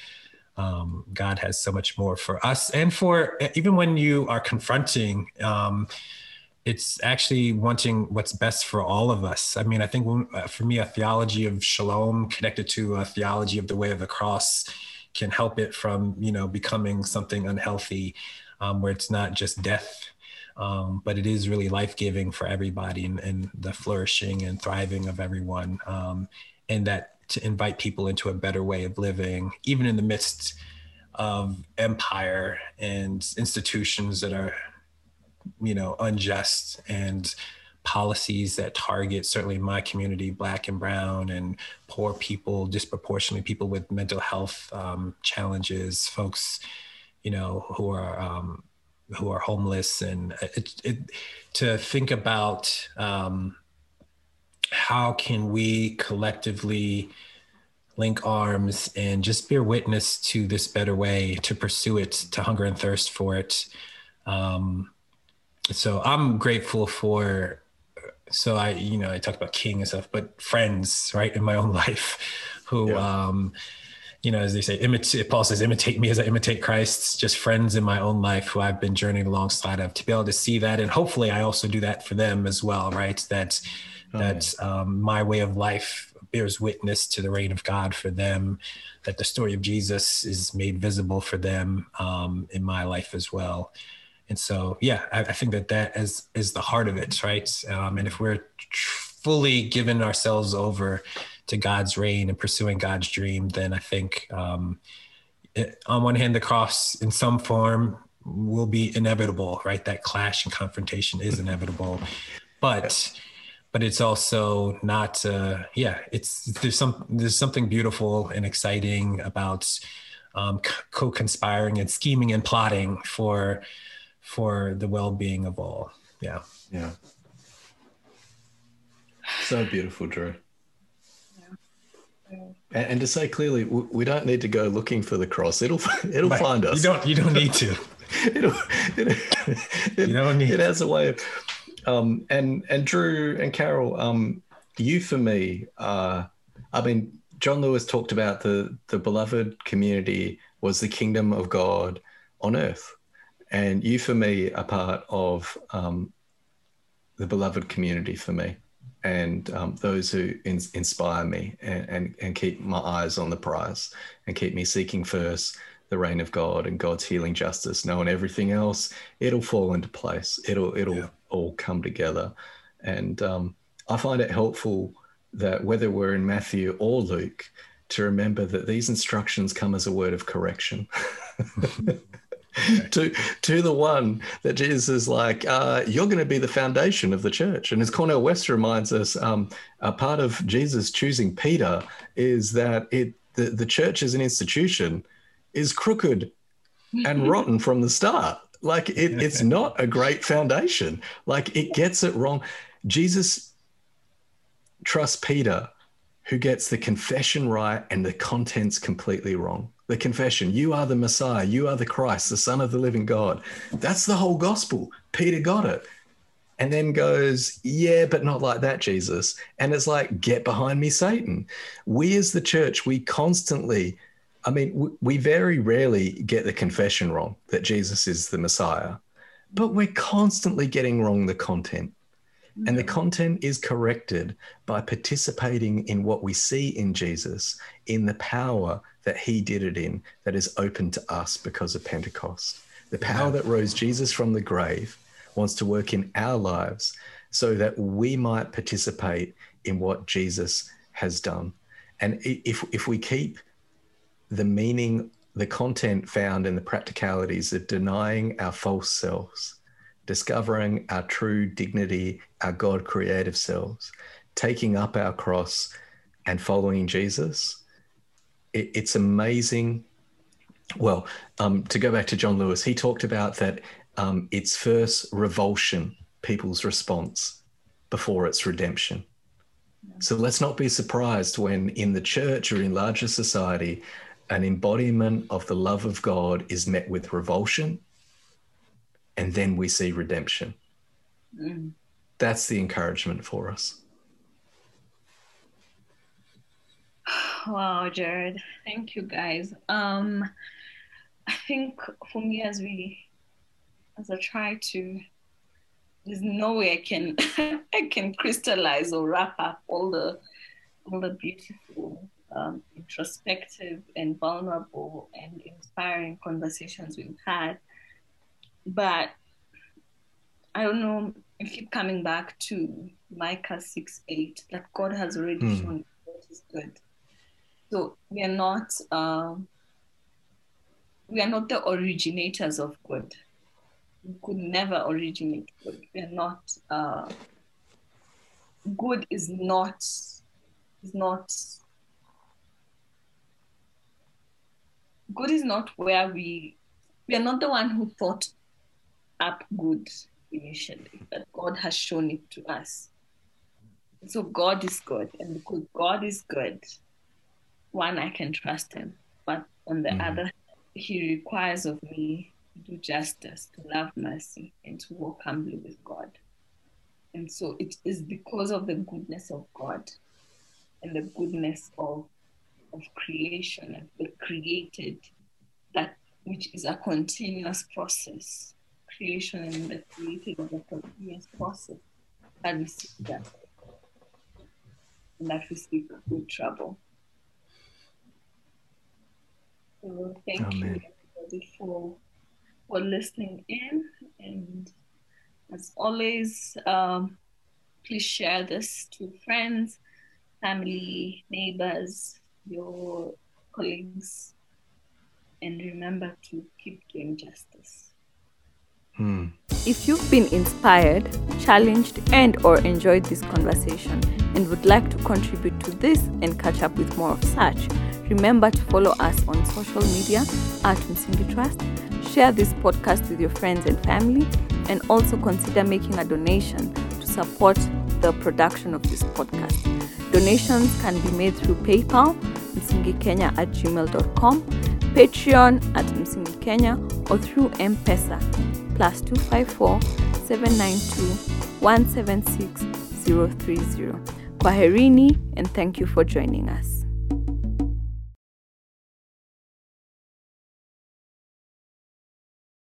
um, God has so much more for us, and for even when you are confronting. Um, it's actually wanting what's best for all of us. I mean, I think when, uh, for me, a theology of shalom connected to a theology of the way of the cross can help it from, you know, becoming something unhealthy, um, where it's not just death, um, but it is really life giving for everybody and, and, the flourishing and thriving of everyone. Um, and that to invite people into a better way of living, even in the midst of empire and institutions that are you know unjust and policies that target certainly my community black and brown and poor people disproportionately people with mental health um, challenges folks you know who are um, who are homeless and it, it, to think about um, how can we collectively link arms and just bear witness to this better way to pursue it to hunger and thirst for it um, so I'm grateful for so I you know I talked about king and stuff, but friends right in my own *laughs* life who yeah. um you know as they say imitate Paul says imitate me as I imitate Christ. Just friends in my own life who I've been journeying alongside of to be able to see that and hopefully I also do that for them as well. Right that oh, that um, my way of life bears witness to the reign of God for them. That the story of Jesus is made visible for them um, in my life as well and so yeah I, I, think that that is is the heart of it right um, and if we're fully giving ourselves over to god's reign and pursuing god's dream then i think um, it, on one hand the cross in some form will be inevitable right? That clash and confrontation is inevitable. But but it's also not uh, yeah it's there's some there's something beautiful and exciting about um, co-conspiring and scheming and plotting for for the well-being of all. Yeah. Yeah so beautiful drew. And, and, to say clearly we don't need to go looking for the cross. It'll *laughs* it'll find us. you don't you don't need to. *laughs* It'll, *laughs* it, it, you don't need it has a way of um, and and drew and Karl um, you for me uh, i mean john lewis talked about the the beloved community was the kingdom of god on earth. And you for me are part of um, the beloved community for me and um, those who in, inspire me and, and, and keep my eyes on the prize and keep me seeking first the reign of God and God's healing justice, knowing everything else, it'll fall into place. It'll it'll yeah. all come together. And um, I find it helpful that whether we're in Matthew or Luke, to remember that these instructions come as a word of correction. *laughs* *laughs* to to the one that Jesus is like, uh, you're going to be the foundation of the church. And as Cornel West reminds us, um, a part of Jesus choosing Peter is that it the, the church as an institution is crooked and *laughs* rotten from the start. Like it, it's not a great foundation. Like it gets it wrong. Jesus trusts Peter, who gets the confession right and the contents completely wrong the confession you are the Messiah, you are the Christ, the Son of the living God. That's the whole gospel. Peter got it. And then goes, Yeah, but not like that, Jesus. And it's like, Get behind me, Satan. We as the church, we constantly, I mean, we very rarely get the confession wrong that Jesus is the Messiah, but we're constantly getting wrong the content. And the content is corrected by participating in what we see in Jesus, in the power that he did it in that is open to us because of Pentecost. The power that rose Jesus from the grave wants to work in our lives so that we might participate in what Jesus has done. And if, if we keep the meaning, the content found in the practicalities of denying our false selves, discovering our true dignity, our God creative selves, taking up our cross and following Jesus, it, it's amazing. Well, um, to go back to John Lewis, he talked about that um, it's first revulsion, people's response, before its redemption. So let's not be surprised when in the church or in larger society, an embodiment of the love of God is met with revulsion, and then we see redemption. Mm. That's the encouragement for us. *sighs* Wow, Jared. Thank you guys. Um I think for me as we as I try to there's no way I can *laughs* I can crystallize or wrap up all the all the beautiful um, introspective and vulnerable and inspiring conversations we've had. But I don't know, I keep coming back to Micah 6 8 that God has already mm. shown what is good. So we are not uh, we are not the originators of good. We could never originate good. We are not uh, good is not is not good is not where we we are not the one who thought up good initially, but God has shown it to us. So God is good, and because God is good, one I can trust Him, but on the mm-hmm. other, He requires of me to do justice, to love mercy, and to walk humbly with God. And so it is because of the goodness of God and the goodness of of creation and the created that which is a continuous process. Creation and the created of the continuous process that we seek that and that we seek good trouble. So thank Amen. you everybody for for listening in and as always um, please share this to friends family neighbors your colleagues and remember to keep doing justice. Hmm. If you've been inspired, challenged, and or enjoyed this conversation and would like to contribute to this and catch up with more of such, remember to follow us on social media at Msingi Trust, share this podcast with your friends and family, and also consider making a donation to support the production of this podcast. Donations can be made through PayPal msingikenya at gmail.com, Patreon at Msingi Kenya, or through M-Pesa plus 254 792 176 030. Kwaherini and thank you for joining us.